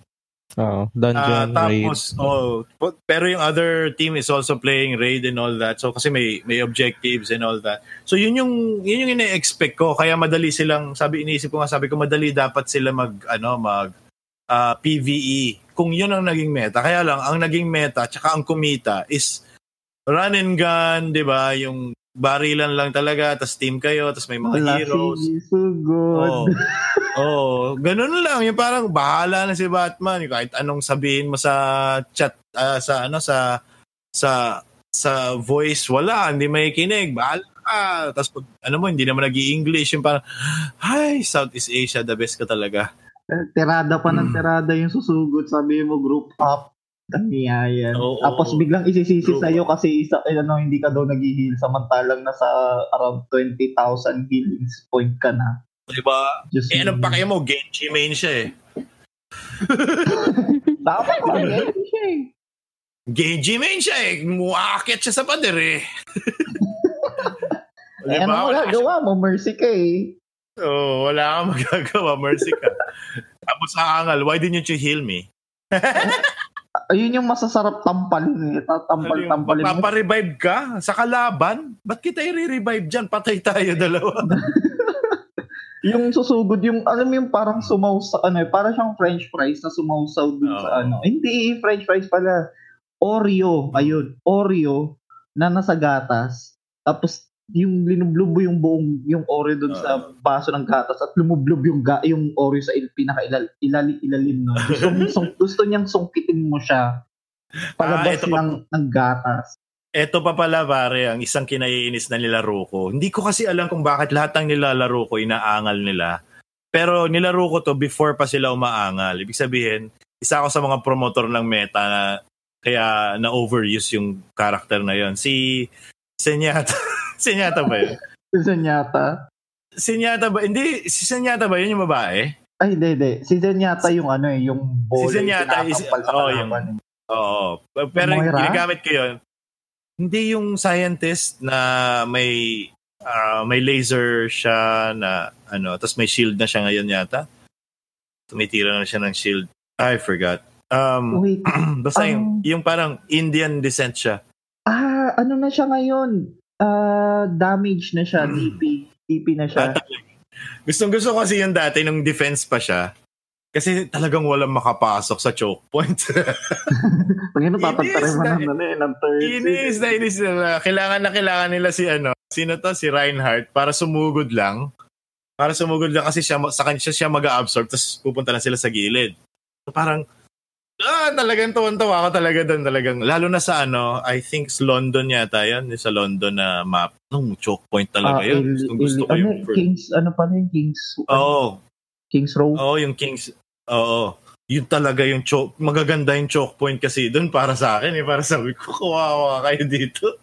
Speaker 4: Oo,
Speaker 1: Ah,
Speaker 4: dungeon raid.
Speaker 1: tapos, oh, pu- pero yung other team is also playing raid and all that. So kasi may may objectives and all that. So yun yung yun yung ine-expect ko. Kaya madali silang sabi iniisip ko nga sabi ko madali dapat sila mag ano mag ah, PVE. Kung yun ang naging meta. Kaya lang ang naging meta tsaka ang kumita is run and gun, 'di ba? Yung barilan lang talaga, tas team kayo, tas may mga
Speaker 2: Wala
Speaker 1: heroes.
Speaker 2: si Sugod.
Speaker 1: Oo. Oo, ganun lang. Yung parang bahala na si Batman. Yung kahit anong sabihin mo sa chat, ah, sa ano, sa, sa, sa voice, wala. Hindi may kinig. Bahala ka. Tapos pag, ano mo, hindi naman nag english Yung parang, ay, Southeast Asia, the best ka talaga.
Speaker 2: Tirada pa ng
Speaker 1: Hmm.
Speaker 2: tirada yung susugod. Sabi mo, group up. Tangiyayan.
Speaker 1: Oo.
Speaker 2: Tapos biglang isisisi
Speaker 1: Group
Speaker 2: sa'yo kasi isa, eh, ano, hindi ka daw nag-heal samantalang nasa around 20,000 healings point ka na.
Speaker 1: Diba?
Speaker 2: Just
Speaker 1: Eh, anong pake mo? Genji main siya eh.
Speaker 2: Dapat mag siya eh.
Speaker 1: Genji main siya eh. Muakit siya sa pader eh.
Speaker 2: Eh, ano mo
Speaker 1: Wala
Speaker 2: gagawa mo? Mercy ka eh.
Speaker 1: Oh, wala kang magagawa. Mercy ka. Tapos aangal, why didn't you heal me?
Speaker 2: Ayun yung masasarap tampalin eh. Tatampal-tampalin.
Speaker 1: Paparevive ka sa kalaban? Ba't kita i-revive dyan? Patay tayo dalawa.
Speaker 2: Yung susugod, yung, alam mo yung parang sumaw sa, ano eh, parang siyang french fries na sumausaw dun
Speaker 1: Oo.
Speaker 2: sa ano. Hindi, french fries pala. Oreo, ayun, Oreo na nasa gatas. Tapos, yung linublubo yung buong, yung Oreo dun sa
Speaker 1: Oo.
Speaker 2: baso ng gatas at lumublob yung, ga, yung Oreo sa il, pinaka ilal, ilalim, ilalim no. Gusto, sung, gusto niyang sungkitin mo siya.
Speaker 1: Ah,
Speaker 2: Palabas
Speaker 1: ito pa-
Speaker 2: ng, ng gatas.
Speaker 1: Eto pa pala pare, ang isang kinaiinis na nilaro ko. Hindi ko kasi alam kung bakit lahat ng nilalaro ko inaangal nila. Pero nilaro ko to before pa sila umaangal. Ibig sabihin, isa ako sa mga promotor ng meta na kaya na-overuse yung character na yon. Si Senyata, Senyata ba yun?
Speaker 2: Si Zenyatta.
Speaker 1: Senyata ba? Hindi, si Senyata ba yun yung babae?
Speaker 2: Ay, hindi, hindi. Si Zenyatta yung ano eh, yung bola
Speaker 1: Si Zenyatta is-
Speaker 2: yung
Speaker 1: oh,
Speaker 2: kalaban. eh.
Speaker 1: Oo. Pero
Speaker 2: Moira?
Speaker 1: ginagamit ko yun. Hindi yung scientist na may ah, may laser siya na ano, tapos may shield na siya ngayon yata. Tumitira na siya ng shield. I forgot. Um,
Speaker 2: Wait,
Speaker 1: basta
Speaker 2: Um,
Speaker 1: yung, yung parang Indian descent siya.
Speaker 2: ah, ano na siya ngayon? Ah, damage na siya, DP. DP na siya.
Speaker 1: Gustong gusto kasi yung dati nung defense pa siya. Kasi talagang walang makapasok sa choke point.
Speaker 2: Pag yun, tatantarin mo ng ano eh, ng third.
Speaker 1: inis na inis na. Kailangan na kailangan nila si ano. Sino to? Si Reinhardt para sumugod lang. Para sumugod lang kasi siya, sa kanya siya mag-absorb tapos pupunta na sila sa gilid. So parang ah, talagang tuwan-tuwa ako talaga doon talagang lalo na sa ano, I think sa London yata 'yan, yung sa London na map. Nung choke point talaga
Speaker 2: Ah,
Speaker 1: 'yun.
Speaker 2: il-
Speaker 1: gusto
Speaker 2: il-
Speaker 1: ko
Speaker 2: ano,
Speaker 1: yung.
Speaker 2: Kings, ano pa na yun? Kings,
Speaker 1: Oo.
Speaker 2: Kings Row?
Speaker 1: Oo, yung Kings. Oo. Yun talaga yung choke. Magaganda yung choke point kasi doon para sa akin eh. Para sabi ko, kawawa kayo dito.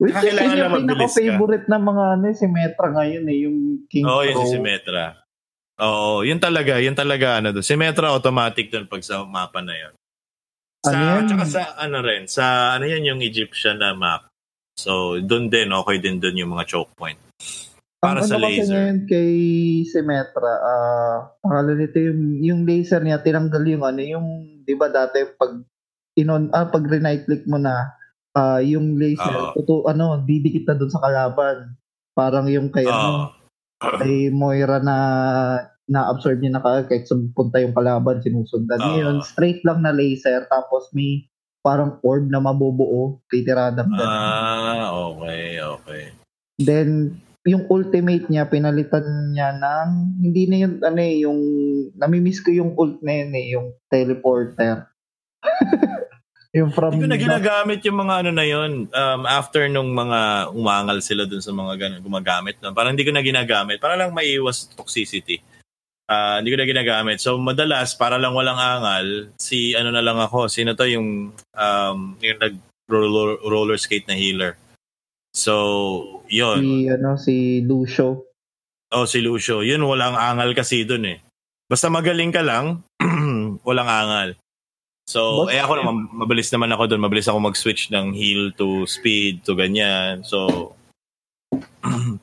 Speaker 2: Which is
Speaker 1: na
Speaker 2: yung pinaka-favorite ng mga ano, si Metra ngayon eh, yung Kings
Speaker 1: Oo, yun
Speaker 2: Row.
Speaker 1: si Symmetra. Oo, yun talaga, yun talaga ano doon. Symmetra automatic doon pag sa mapa na yun. Sa,
Speaker 2: Ano yan?
Speaker 1: Tsaka sa ano rin, sa ano yan yung Egyptian na map. So, doon din, okay din doon yung mga choke point. Para
Speaker 2: Ang
Speaker 1: sa
Speaker 2: ano
Speaker 1: laser.
Speaker 2: ngayon kay Symmetra, ah, pangalan nito yung, yung laser niya, tinanggal yung ano, yung, di ba dati pag, inon, ah, pag right click mo na, ah, yung laser,
Speaker 1: Oo.
Speaker 2: tutu, ano, didikit na dun sa kalaban. Parang yung kay, ano,
Speaker 1: Oo.
Speaker 2: kay Moira na na-absorb niya na ka- kahit punta yung kalaban, sinusundan niya yun. Straight lang na laser, tapos may parang orb na mabubuo, titiradang ganun.
Speaker 1: Ah, okay, okay.
Speaker 2: Then, yung ultimate niya, pinalitan niya ng, hindi na yun, ano eh, yung, namimiss ko yung ult na yun eh, yung teleporter. yung from,
Speaker 1: Hindi ko na ginagamit yung mga ano na yun. Um, after nung mga umangal sila dun sa mga ganun, gumagamit. No? Parang hindi ko na ginagamit. Para lang maiwas toxicity. Ah, hindi ko na ginagamit. So, madalas, para lang walang angal, si ano na lang ako. Sino to yung, um, yung nag roller, roller skate na healer. So, yun.
Speaker 2: si, ano, si Lucio.
Speaker 1: Oh, si Lucio. Yun, walang angal kasi dun eh. Basta magaling ka lang, walang angal. So,
Speaker 2: Boss,
Speaker 1: eh ako naman, mabilis naman ako dun. Mabilis ako mag-switch ng heal to speed to ganyan. So,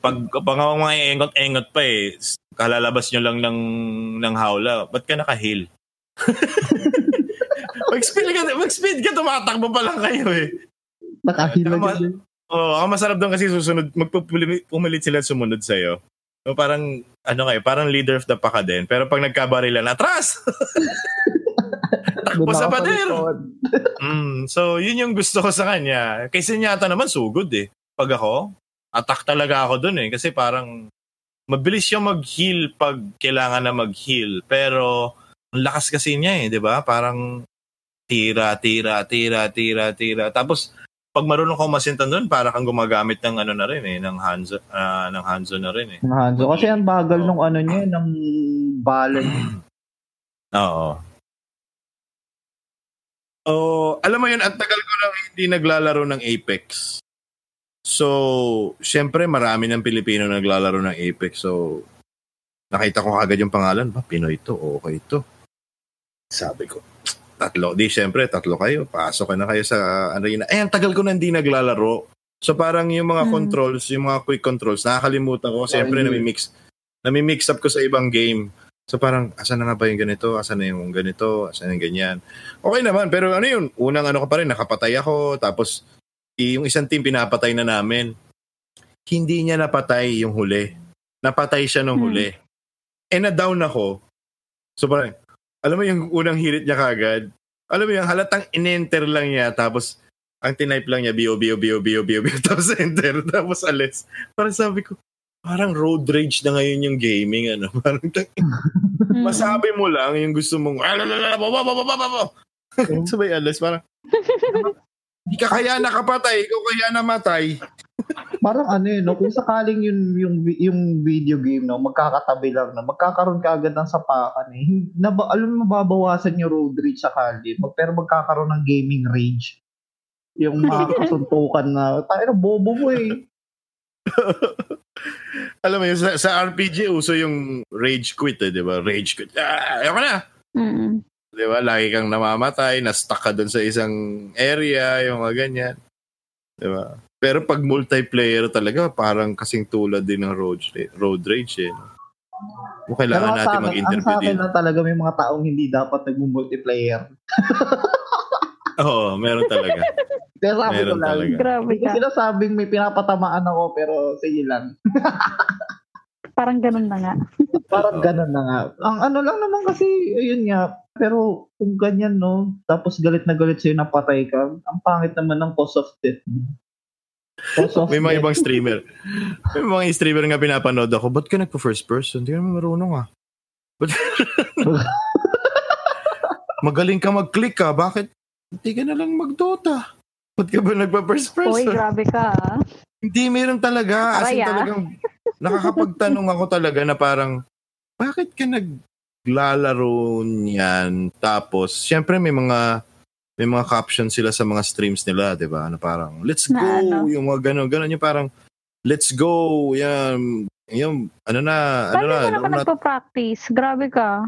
Speaker 1: pag, pag ako mga engot-engot pa eh, kalalabas nyo lang ng, ng hawla, ba't ka naka-heal? mag-speed ka, mag-speed ka, tumatakbo pa lang kayo eh.
Speaker 2: Nakahila
Speaker 1: Tama.
Speaker 2: ka din.
Speaker 1: Oo, ang masarap doon kasi susunod, magpupulit sila sumunod sa'yo. So parang, ano kayo, parang leader of the pack din. Pero pag nagkabarilan, atras! Takbo sa pader! Mm, so, yun yung gusto ko sa kanya. Kay Senyata naman, sugod eh. Pag ako, attack talaga ako doon eh. Kasi parang, mabilis siya mag-heal pag kailangan na mag-heal. Pero, ang lakas kasi niya eh, di ba? Parang, tira, tira, tira, tira, tira. Tapos, pag marunong kang masintan doon, para kang gumagamit ng ano na rin eh, ng Hanzo, ah, ng Hanzo na rin eh.
Speaker 2: Ng Hanzo. Kasi ang bagal nung ano niya, ng bala niya.
Speaker 1: Oo. Oh, alam mo yun, ang tagal ko nang hindi naglalaro ng Apex. So, syempre marami ng Pilipino naglalaro ng Apex. So, nakita ko agad yung pangalan, ba, Pinoy to, okay to. Sabi ko, tatlo. Di, syempre, tatlo kayo. Pasok ka na kayo sa, ano yun. Eh, ang tagal ko nang hindi naglalaro. So, parang yung mga
Speaker 3: Hmm.
Speaker 1: controls, yung mga quick controls, nakakalimutan ko. Syempre,
Speaker 2: Ay.
Speaker 1: nami-mix, nami-mix up ko sa ibang game. So parang, asan na nga ba yung ganito? Asan na yung ganito? Asan na yung ganyan? Okay naman, pero ano yun? Unang ano ka pa rin, nakapatay ako. Tapos, yung isang team pinapatay na namin. Hindi niya napatay yung huli. Napatay siya nung
Speaker 3: Hmm.
Speaker 1: huli. Eh, na-down ako. So parang, alam mo yung unang hirit niya kagad? Alam mo yung halatang in-enter lang niya. Tapos, ang tinype lang niya, bio, bio, bio, bio, bio, bio, tapos enter, tapos alis. Parang sabi ko, parang road rage na ngayon yung gaming, ano. Parang,
Speaker 3: Mm.
Speaker 1: masabi mo lang yung gusto mong alalala, baba, baba, baba, baba. Sabay alas, parang hindi ka kaya nakapatay, ikaw kaya namatay.
Speaker 2: Parang ano yun, no? kung sakaling yun, yung, yung video game, no, magkakatabi lang na, magkakaroon ka agad ng sapakan eh. Na, alam mo, mababawasan yung road rage sakali, mag, pero magkakaroon ng gaming rage. Yung mga kasuntukan na, tayo na bobo mo eh.
Speaker 1: Alam mo yun, sa, sa RPG, uso yung rage quit eh, di ba? Rage quit. Ah, ayoko na.
Speaker 3: Mm.
Speaker 1: Di ba? Lagi kang namamatay, na-stuck ka dun sa isang area, yung mga ganyan. Di ba? Pero pag multiplayer talaga, parang kasing tulad din ng road, road rage eh. Kung
Speaker 2: Pero
Speaker 1: kailangan
Speaker 2: ang sa
Speaker 1: natin
Speaker 2: ang sa
Speaker 1: mag-interview
Speaker 2: akin
Speaker 1: din.
Speaker 2: na talaga may mga taong hindi dapat nag-multiplayer.
Speaker 1: Oo, meron talaga.
Speaker 2: Kaya sabi ko
Speaker 1: Meron
Speaker 2: lang,
Speaker 1: talaga.
Speaker 3: Grabe
Speaker 2: ko
Speaker 3: ka.
Speaker 2: sinasabing may pinapatamaan ako, pero sige lang.
Speaker 3: Parang ganun na nga.
Speaker 2: Parang ganun na nga. Ang ano lang naman kasi, ayun nga, pero kung ganyan, no, tapos galit na galit sa'yo, napatay ka, ang pangit naman ng cause of death. Cause of
Speaker 1: May mga
Speaker 2: death.
Speaker 1: ibang streamer. May mga streamer nga pinapanood ako, ba't ka nagpa-first person? Hindi ka naman marunong ah. Ba't... Magaling ka mag-click ah. Bakit? Hindi ka na lang mag-Dota. Ba't ka ba nagpa-first
Speaker 3: Hoy,
Speaker 1: person?
Speaker 3: grabe ka. ah.
Speaker 1: Hindi, meron talaga. As in
Speaker 3: ah.
Speaker 1: talagang, nakakapagtanong ako talaga na parang, bakit ka naglalaro niyan? Tapos, syempre may mga, may mga captions sila sa mga streams nila, di ba? Na parang, let's go!
Speaker 3: Na ano?
Speaker 1: Yung mga gano'n, gano'n yung parang, let's go! Yan, yung, ano na, ano
Speaker 3: Paano
Speaker 1: na,
Speaker 3: ka
Speaker 1: ano
Speaker 3: naman
Speaker 1: na,
Speaker 3: nagpa-practice? Grabe ka.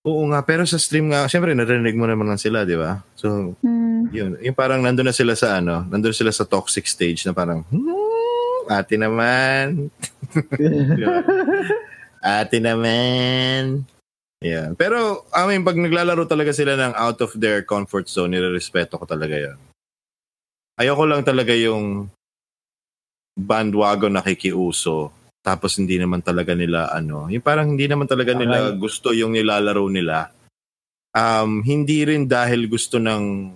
Speaker 1: oo nga, pero sa stream nga, syempre narinig mo naman lang sila, di ba? So,
Speaker 3: Hmm.
Speaker 1: yun, yung parang nandun na sila sa ano, nandun sila sa toxic stage na parang, hmm, ate naman, ate naman. Yeah. Pero, I mean, pag naglalaro talaga sila ng out of their comfort zone, nire-respeto ko talaga yan. Ayoko lang talaga yung bandwagon nakikiuso tapos hindi naman talaga nila ano, yung parang hindi naman talaga nila gusto yung nilalaro nila. Um, hindi rin dahil gusto ng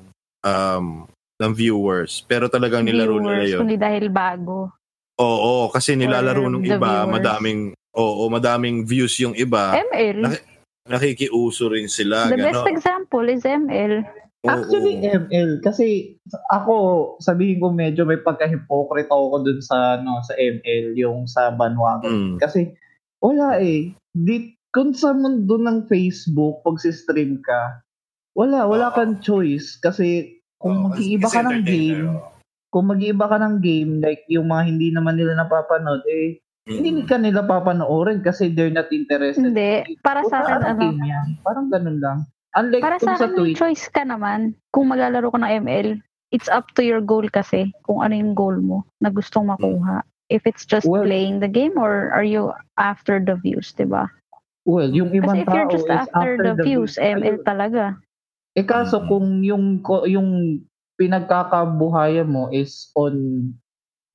Speaker 1: um, ng viewers, pero talagang nilaro nila
Speaker 3: Viewers,
Speaker 1: yun.
Speaker 3: kundi dahil bago.
Speaker 1: Oo, kasi nilalaro ng iba,
Speaker 3: viewers.
Speaker 1: madaming oo, madaming views yung iba.
Speaker 3: ML.
Speaker 1: Naki- Nakikiuso rin sila,
Speaker 3: The best
Speaker 1: gano'n.
Speaker 3: example is ML.
Speaker 1: Oo.
Speaker 2: Actually, ML. Kasi ako, sabihin ko medyo may pagka-hypocrite ako dun sa, no, sa ML, yung sa
Speaker 1: Mm.
Speaker 2: bandwagon. Kasi, wala eh. Di, kung sa mundo ng Facebook, pag si-stream ka, wala, wala
Speaker 1: Oo.
Speaker 2: kang choice. Kasi, kung
Speaker 1: Oo,
Speaker 2: mag-iiba ka ng game,
Speaker 1: oo.
Speaker 2: kung mag-iiba ka ng game, like yung mga hindi naman nila napapanood, eh,
Speaker 1: Mm.
Speaker 2: hindi ka nila papanoorin kasi they're not interested.
Speaker 3: Hindi. Para sa akin,
Speaker 2: Parang
Speaker 3: ano,
Speaker 2: game yan. Parang ganun lang. Unlike
Speaker 3: para
Speaker 2: kung
Speaker 3: sa
Speaker 2: sa
Speaker 3: akin,
Speaker 2: Twitch,
Speaker 3: choice ka naman. Kung maglalaro ka ng ML, it's up to your goal kasi. Kung ano yung goal mo na gustong makuha. If it's just
Speaker 2: Well-
Speaker 3: playing the game or are you after the views, di ba?
Speaker 2: well, yung ibang
Speaker 3: Kasi if you're
Speaker 2: tao
Speaker 3: just
Speaker 2: is
Speaker 3: after, the, views, ML talaga.
Speaker 2: Eh kaso kung yung yung pinagkakabuhayan mo is on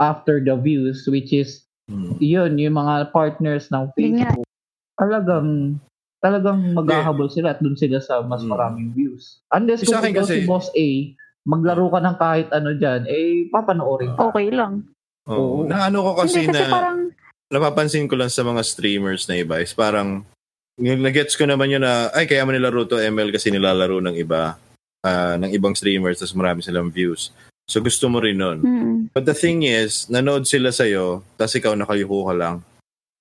Speaker 2: after the views which is
Speaker 1: Mm.
Speaker 2: yun yung mga partners ng. Facebook talagang talagang maghahabol sila at dun sila sa mas
Speaker 1: Mm.
Speaker 2: maraming views. Unless kung ikaw
Speaker 1: kasi-
Speaker 2: si Boss A, maglaro ka ng kahit ano dyan, eh papanoorin ka.
Speaker 3: Okay lang.
Speaker 1: Oo.
Speaker 2: Oo.
Speaker 1: Na ano ko kasi,
Speaker 3: Hindi kasi
Speaker 1: na
Speaker 3: parang,
Speaker 1: napapansin ko lang sa mga streamers na iba is parang yung nagets ko naman yun na ay kaya mo nilaro to ML kasi nilalaro ng iba ah, ng ibang streamers tapos marami silang views. So gusto mo rin nun.
Speaker 3: mm,
Speaker 1: But the thing is, nanood sila sa'yo, tapos ikaw nakayuko ka lang.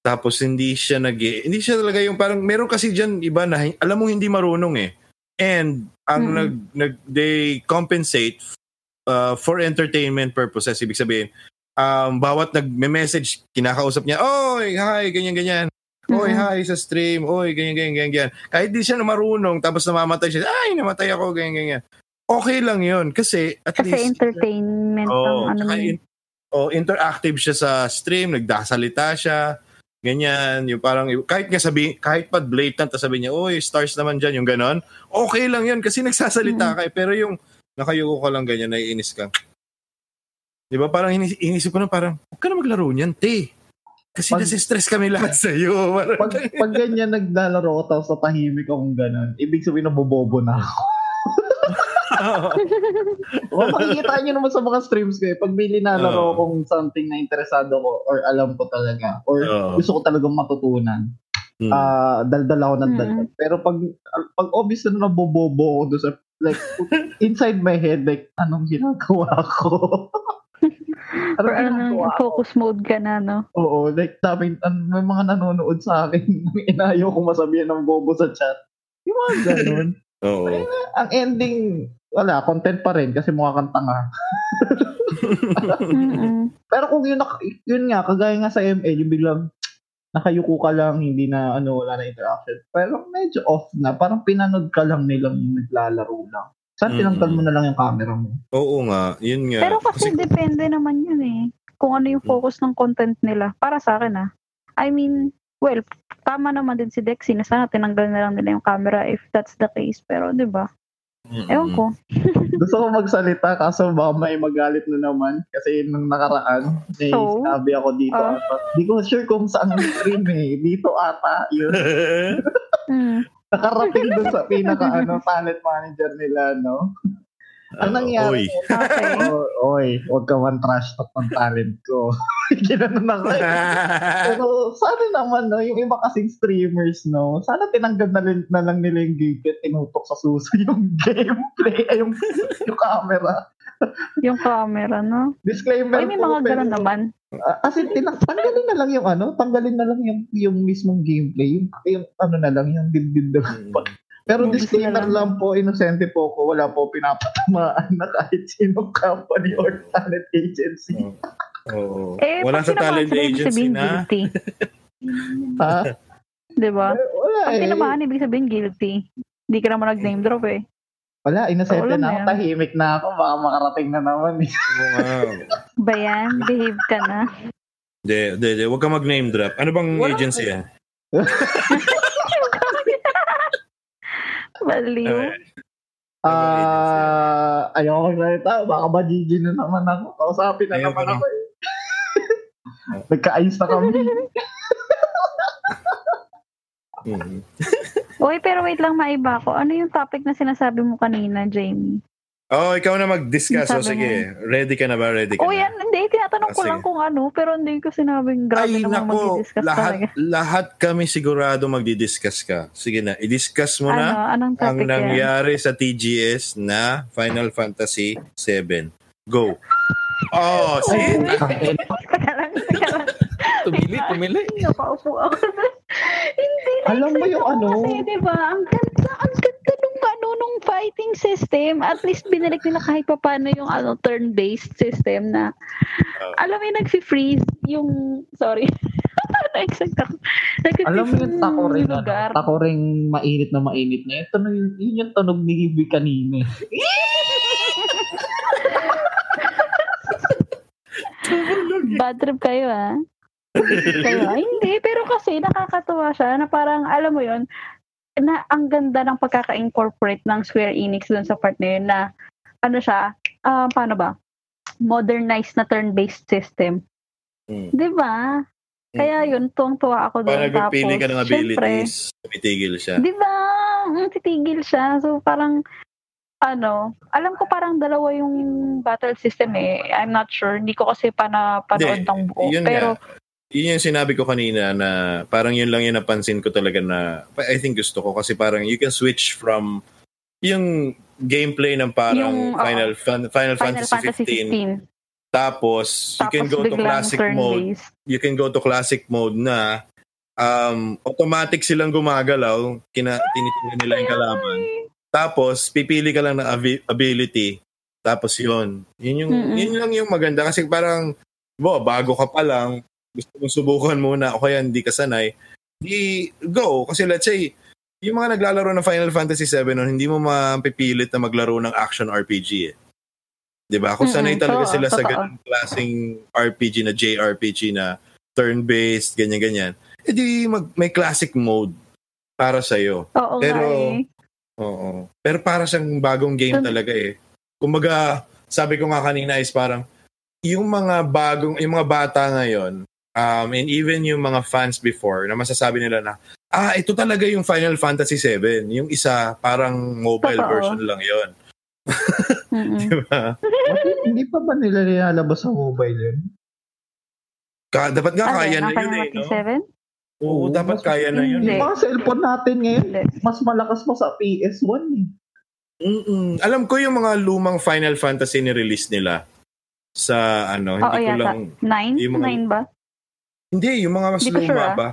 Speaker 1: Tapos hindi siya nag hindi siya talaga yung parang, meron kasi dyan iba na, alam mo hindi marunong eh. And, ang
Speaker 3: Mm.
Speaker 1: nag, nag, they compensate uh, for entertainment purposes. Ibig sabihin, um, bawat nag-message, kinakausap niya, Oy, hi, ganyan, ganyan. Oy,
Speaker 3: Mhm.
Speaker 1: hi sa stream. Oy, ganyan, ganyan, ganyan. Kahit di siya marunong, tapos namamatay siya, ay, namatay ako, ganyan, ganyan. Okay lang yun. Kasi, at
Speaker 3: kasi
Speaker 1: least,
Speaker 3: entertainment
Speaker 1: Oo,
Speaker 3: ang ano mo.
Speaker 1: in- oh, interactive siya sa stream, nagdasalita siya, ganyan, yung parang, kahit nga sabi, kahit pa blatant, sabi niya, oy, stars naman dyan, yung ganon, okay lang yun, kasi nagsasalita ka, eh. pero yung, nakayuko ka lang ganyan, naiinis ka. Di ba, parang inis, inisip ko na parang, huwag ka na maglaro niyan, te. Kasi
Speaker 2: Pag-
Speaker 1: nasi-stress kami lahat sa'yo. Parang,
Speaker 2: Pag, pag ganyan naglalaro ko tapos tatahimik akong ganun, ibig sabihin na bobobo na ako. O, makikita nyo naman sa mga streams ko eh. Pag may linalaro
Speaker 1: Oo.
Speaker 2: kung something na interesado ko or alam ko talaga or
Speaker 1: Oo.
Speaker 2: gusto ko talagang matutunan,
Speaker 1: Hmm.
Speaker 2: ah daldal ako ng
Speaker 3: Mm.
Speaker 2: daldal. Pero pag pag obvious na nabobobo ako doon sa like inside my head like anong ginagawa ko?
Speaker 3: Or
Speaker 2: anong
Speaker 3: ano,
Speaker 2: ko?
Speaker 3: focus mode ka na, no?
Speaker 2: Oo, like daming an- may mga nanonood sa akin inayo ko masabihan ng bobo sa chat. Yung mga ganun.
Speaker 1: Oo.
Speaker 2: Ang ending, wala, content pa rin kasi mukha kang tanga. Pero kung yun, nak- yun nga, kagaya nga sa ML, yung biglang nakayuko ka lang, hindi na ano, wala na interaction. Pero medyo off na. Parang pinanood ka lang nilang naglalaro lang. Saan
Speaker 1: Mm.
Speaker 2: tinanggal mo na lang yung camera mo?
Speaker 1: Oo nga, yun nga.
Speaker 3: Pero kasi depende naman yun eh. Kung ano yung focus ng content nila. Para sa akin ah. I mean, well, tama naman din si Dexy na sana tinanggal na lang nila yung camera if that's the case. Pero di ba?
Speaker 1: Mm-mm.
Speaker 3: Ewan ko.
Speaker 2: Gusto ko magsalita kaso baka may magalit na naman kasi nung nakaraan may
Speaker 3: So?
Speaker 2: sinabi ako dito
Speaker 3: Ah.
Speaker 2: ata. Di ko sure kung saan ang stream eh. Dito ata yun.
Speaker 3: Mm.
Speaker 2: Nakarating dun sa pinaka ano, talent manager nila, no? Ang nangyari,
Speaker 1: Oy.
Speaker 3: Okay.
Speaker 2: oh, oy, huwag ka man trash talk ng talent ko. Ginanon ako. eh. Pero sana naman, no, yung iba kasing streamers, no, sana tinanggap na, na lang nila yung gameplay, tinutok sa suso yung gameplay, ay yung, yung camera.
Speaker 3: Yung camera, no?
Speaker 2: Disclaimer
Speaker 3: Ay, may mga ganun naman.
Speaker 2: Ah, As in, tinang- tanggalin na lang yung ano, tanggalin na lang yung, yung mismong gameplay, yung, yung ano na lang, yung dibdib na lang. Pero
Speaker 3: Yung
Speaker 2: disclaimer lang po, inosente po ko, wala po pinapatamaan na kahit sinong company or talent agency.
Speaker 1: Oo.
Speaker 3: Eh,
Speaker 1: Wala sa talent agency na.
Speaker 3: guilty.
Speaker 2: Ha?
Speaker 3: Di ba?
Speaker 2: Eh, Wala
Speaker 3: Pag
Speaker 2: eh.
Speaker 3: tinamaan, ibig sabihin guilty. Hindi ka naman nag-name drop eh.
Speaker 2: Wala, inosente na
Speaker 3: na
Speaker 2: ako. Tahimik na ako. Baka makarating na naman eh.
Speaker 1: Oo nga.
Speaker 3: Ba yan? Behave ka na.
Speaker 1: Hindi, hindi, hindi. Huwag ka mag-name drop. Ano bang
Speaker 2: Wala
Speaker 1: agency yan?
Speaker 3: Baliw.
Speaker 2: Ah, ayoko magsalita. Baka ba-GG na naman ako. Kausapin na
Speaker 1: Ayoko
Speaker 2: naman
Speaker 1: na.
Speaker 2: ako eh. Nagka-ayos na kami.
Speaker 1: Mhm.
Speaker 3: Uy, pero wait lang, maiba ko. Ano yung topic na sinasabi mo kanina, Jamie?
Speaker 1: Oh, ikaw na mag-discuss. O
Speaker 3: Sabi
Speaker 1: sige, ready ka na ba? Ready ka
Speaker 3: Oh,
Speaker 1: na?
Speaker 3: yan. Hindi, tinatanong
Speaker 1: Ah,
Speaker 3: ko
Speaker 1: sige.
Speaker 3: lang kung ano, pero hindi ko sinabing grabe
Speaker 1: Ay,
Speaker 3: naman
Speaker 1: nako.
Speaker 3: mag-discuss talaga.
Speaker 1: Lahat, lahat kami sigurado magdi-discuss ka. Sige na, i-discuss mo
Speaker 3: Ano,
Speaker 1: na
Speaker 3: anong
Speaker 1: ang
Speaker 3: topic yan?
Speaker 1: nangyari sa TGS na Final Fantasy 7. Go. Oh, see?
Speaker 4: Tumili, tumili.
Speaker 3: Nakaupo ako. Hindi
Speaker 2: Alam mo yung ano?
Speaker 3: Kasi, di ba, ang ganda, ang ganda ano, nung fighting system. At least binalik nila kahit pa paano yung ano, turn-based system na, alam mo yung nag-freeze yung, sorry. Na-exact ako. Nag-freeze
Speaker 2: Alam mo yung tako rin, ano, tako rin mainit na mainit na. Ito na yun, yun yung tunog ni Hibi kanina.
Speaker 3: Bad trip kayo, ah. kayo. Ay, hindi, pero kasi nakakatuwa siya na parang, alam mo yun, na ang ganda ng pagkaka-incorporate ng Square Enix dun sa part na yun na, ano siya, ah, paano ba? Modernized na turn-based system.
Speaker 1: Mm.
Speaker 3: Di ba? Kaya yun, tuwang-tuwa ako doon.
Speaker 1: Parang nagpili ka ng
Speaker 3: Tapos,
Speaker 1: abilities, tumitigil siya.
Speaker 3: Di ba? Titigil siya. So, parang, ano, alam ko parang dalawa yung battle system eh. I'm not sure. Hindi ko kasi pa na panood
Speaker 1: Hindi,
Speaker 3: ng buo.
Speaker 1: Yun
Speaker 3: Pero,
Speaker 1: nga. Yun yung sinabi ko kanina na parang yun lang yung napansin ko talaga na I think gusto ko. Kasi parang you can switch from yung gameplay ng parang
Speaker 3: Yung.
Speaker 1: Final, Fan- Final,
Speaker 3: Final
Speaker 1: Fantasy,
Speaker 3: Fantasy
Speaker 1: 15,
Speaker 3: 15.
Speaker 1: tapos you
Speaker 3: Tapos
Speaker 1: can go to classic mode.
Speaker 3: turn-based.
Speaker 1: you can go to classic mode na um, automatic silang gumagalaw. Kina, tinitingnan nila yung kalaban. tapos pipili ka lang ng abi- ability. Tapos yun. Yun yung
Speaker 3: Mm-mm.
Speaker 1: yun lang yung maganda. Kasi parang bo bago ka pa lang gusto mong subukan muna o kaya hindi ka sanay di go kasi let's say yung mga naglalaro ng Final Fantasy 7 noon hindi mo mapipilit na maglaro ng action RPG eh. 'Di ba? Kung sanay
Speaker 3: Mm-mm,
Speaker 1: talaga sila sa ganung klaseng RPG na JRPG na turn-based ganyan ganyan. edi mag may classic mode para sa iyo. Pero,
Speaker 3: nga eh.
Speaker 1: Oo. Pero para siyang bagong game talaga eh. Kumbaga, sabi ko nga kanina is parang yung mga bagong, yung mga bata ngayon, um, and even yung mga fans before, na masasabi nila na, ah, ito talaga yung Final Fantasy 7. Yung isa, parang mobile
Speaker 3: Totoo.
Speaker 1: version lang yon. Diba?
Speaker 2: Hindi pa ba nila nilalabas sa mobile yun?
Speaker 1: Ka- dapat nga
Speaker 3: Ano,
Speaker 1: kaya na yun
Speaker 3: Final
Speaker 1: eh,
Speaker 3: Fantasy
Speaker 1: no?
Speaker 3: 7?
Speaker 1: Oo, dapat
Speaker 2: mas-
Speaker 1: kaya na yun.
Speaker 2: Yung mga cellphone natin ngayon, mas malakas pa sa PS1 eh.
Speaker 1: Mm-mm. Alam ko yung mga lumang Final Fantasy ni-release nila sa ano, hindi
Speaker 3: Oo,
Speaker 1: ko
Speaker 3: yata.
Speaker 1: lang
Speaker 3: 9?
Speaker 1: Yung mga-
Speaker 3: 9 ba?
Speaker 1: Hindi, yung mga mas
Speaker 3: Hindi
Speaker 1: luma
Speaker 3: sure, ah.
Speaker 1: pa.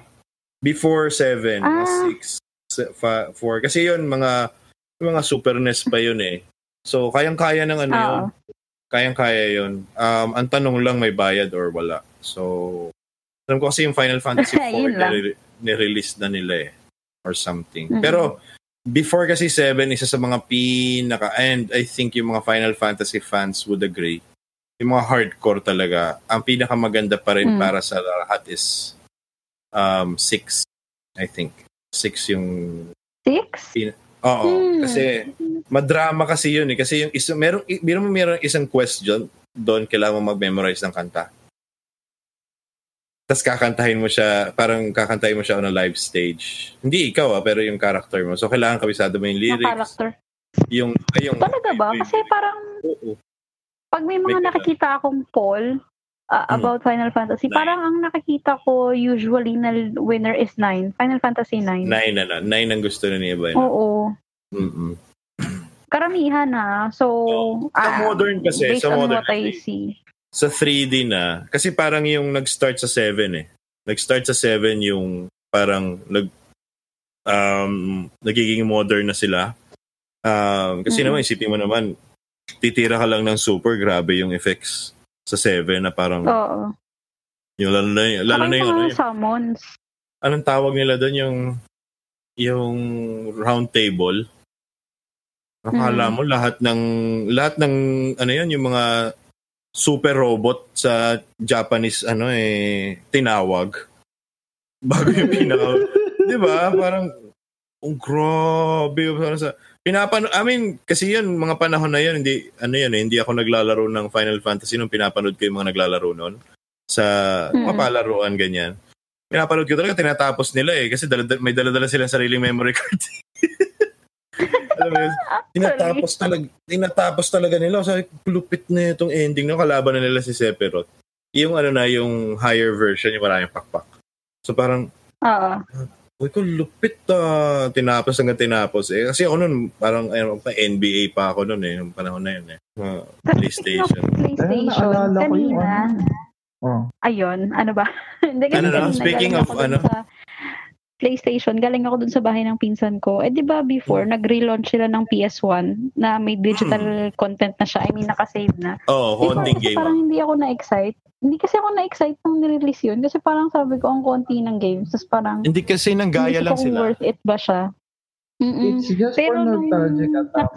Speaker 1: Before 7,
Speaker 3: Ah.
Speaker 1: 6, 4. Kasi yun, mga, mga Super NES pa yun eh. So, kayang-kaya ng ano
Speaker 3: Oo.
Speaker 1: yun. Kayang-kaya yun. Um, ang tanong lang may bayad or wala. So, alam ko kasi yung Final Fantasy 4
Speaker 3: Yun lang.
Speaker 1: nire- nirelease na nila eh. Or something.
Speaker 3: Mhm.
Speaker 1: Pero, before kasi 7, isa sa mga pinaka, and I think yung mga Final Fantasy fans would agree, yung mga hardcore talaga, ang pinakamaganda pa rin
Speaker 3: Mm.
Speaker 1: para sa lahat is um, 6, I think. 6 yung
Speaker 3: Six?
Speaker 1: Oo,
Speaker 3: Hmm.
Speaker 1: kasi madrama kasi yun eh. Kasi yung isang, meron, i- biro mo meron isang question, doon kailangan mo mag-memorize ng kanta. Tapos kakantahin mo siya, parang kakantahin mo siya on a live stage. Hindi ikaw ah, pero yung character mo. So kailangan kabisado mo yung
Speaker 3: Na
Speaker 1: lyrics.
Speaker 3: character.
Speaker 1: Yung, ay, yung,
Speaker 3: Talaga ba? Kasi parang
Speaker 1: Oo.
Speaker 3: Pag may mga
Speaker 1: May-
Speaker 3: nakikita akong poll uh,
Speaker 1: Mm.
Speaker 3: about Final Fantasy,
Speaker 1: Nine.
Speaker 3: parang ang nakikita ko usually na winner is 9. Final Fantasy 9.
Speaker 1: Nine na na. Nine ang gusto na niya ba yun?
Speaker 3: Oo.
Speaker 1: Mm-mm.
Speaker 3: Karamihan na. So.
Speaker 1: Sa
Speaker 3: ah,
Speaker 1: modern kasi,
Speaker 3: based
Speaker 1: sa
Speaker 3: on
Speaker 1: modern
Speaker 3: what I see.
Speaker 1: sa 3D na, kasi parang yung nag-start sa 7 eh. Nag-start sa 7 yung parang nag um, nagiging modern na sila. Um, kasi
Speaker 3: Mhm.
Speaker 1: naman, isipin mo naman, titira ka lang ng super, grabe yung effects sa 7 na parang,
Speaker 3: Oo.
Speaker 1: yung lalo na, yung- lalo na yung, ano, yung,
Speaker 3: summons.
Speaker 1: anong tawag nila doon, yung, yung round table. Nakala
Speaker 3: Mhm.
Speaker 1: mo lahat ng, lahat ng, ano yun, yung mga super robot sa Japanese, ano eh, tinawag. Bago yung pinaka, di ba? Parang, oh, grabe. Parang sa, pinapano, I mean, kasi yun, mga panahon na yun, hindi, ano yun eh, hindi ako naglalaro ng Final Fantasy nung pinapanood ko yung mga naglalaro nun. Sa
Speaker 3: Mm.
Speaker 1: mga palaruan, ganyan. Pinapanood ko talaga, tinatapos nila eh. Kasi dala, may dala-dala silang sariling memory card. Alam mo yun? tinatapos talaga, tinatapos talaga nila. Ko, lupit na itong ending no kalaban na nila si Sephiroth. Yung ano na, yung higher version, yung maraming pakpak. So parang,
Speaker 3: Oo.
Speaker 1: Uy ko, lupit ah. Tinapos hanggang tinapos. Eh, kasi ako nun, parang ano, pa NBA pa ako nun eh, nung panahon na yun eh. Mga PlayStation.
Speaker 3: PlayStation.
Speaker 2: Yung
Speaker 3: Kanina.
Speaker 2: Oh.
Speaker 3: Ayun, ano ba? Hindi kasi
Speaker 1: Ano na?
Speaker 3: kanina
Speaker 1: Speaking of ano?
Speaker 3: Sa PlayStation, galing ako dun sa bahay ng pinsan ko. Eh, di ba before,
Speaker 1: Hmm.
Speaker 3: nag-relaunch sila ng PS1 na may digital content na siya. I mean, nakasave na.
Speaker 1: Oo, oh, haunting
Speaker 3: kasi
Speaker 1: game.
Speaker 3: parang hindi ako na-excite. Hindi kasi ako na-excite nung nirelease yun. Kasi parang sabi ko, ang konti ng games. Tapos parang,
Speaker 1: Hindi kasi nang gaya
Speaker 3: hindi
Speaker 1: lang
Speaker 3: ko kung
Speaker 1: sila.
Speaker 3: worth it ba siya. Mm-mm.
Speaker 2: It's just
Speaker 3: Pero
Speaker 2: for
Speaker 3: nung,
Speaker 2: nostalgic attack.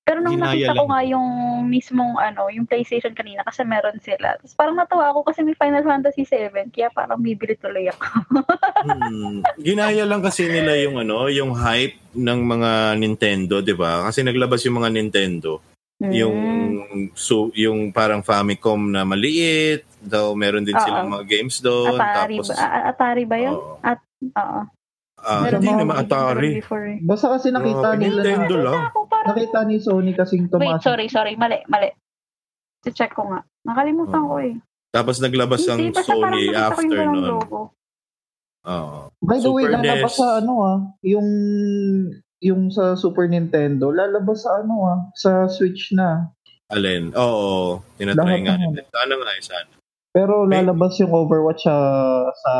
Speaker 3: pero nung
Speaker 1: Ginaya
Speaker 3: nakita ko
Speaker 1: lang.
Speaker 3: nga yung mismong ano, yung PlayStation kanina kasi meron sila. Tapos parang natawa ako kasi may Final Fantasy 7 kaya parang bibili tuloy ako.
Speaker 1: Hmm. Ginaya lang kasi nila yung ano, yung hype ng mga Nintendo, 'di ba? Kasi naglabas yung mga Nintendo, yung
Speaker 3: Mm.
Speaker 1: so yung parang Famicom na maliit, daw meron din silang mga games doon,
Speaker 3: Atari
Speaker 1: tapos
Speaker 3: ba? Atari ba yun?
Speaker 1: Oo.
Speaker 3: Oo.
Speaker 1: Ah,
Speaker 3: Meron
Speaker 1: hindi
Speaker 2: mga
Speaker 1: naman Atari.
Speaker 3: eh.
Speaker 2: Basta kasi nakita
Speaker 1: Grabe,
Speaker 2: nila
Speaker 1: Nintendo
Speaker 2: na,
Speaker 1: lang.
Speaker 3: Parang,
Speaker 2: nakita ni Sony kasing
Speaker 3: wait,
Speaker 2: tumaas.
Speaker 3: sorry, sorry. Mali, mali. Si-check ko nga. Nakalimutan
Speaker 1: Oo.
Speaker 3: ko eh.
Speaker 1: Tapos naglabas ang
Speaker 3: Hindi, parang
Speaker 1: Sony after
Speaker 3: logo.
Speaker 1: Oo.
Speaker 2: By the way,
Speaker 1: Super
Speaker 2: lalabas
Speaker 1: NES.
Speaker 2: sa ano ah, yung yung sa Super Nintendo, lalabas sa ano ah, sa Switch na.
Speaker 1: Alin? Oo, tinatry nga
Speaker 2: ng-
Speaker 1: nila. Sana nga eh, sana.
Speaker 2: Pero lalabas yung Overwatch sa sa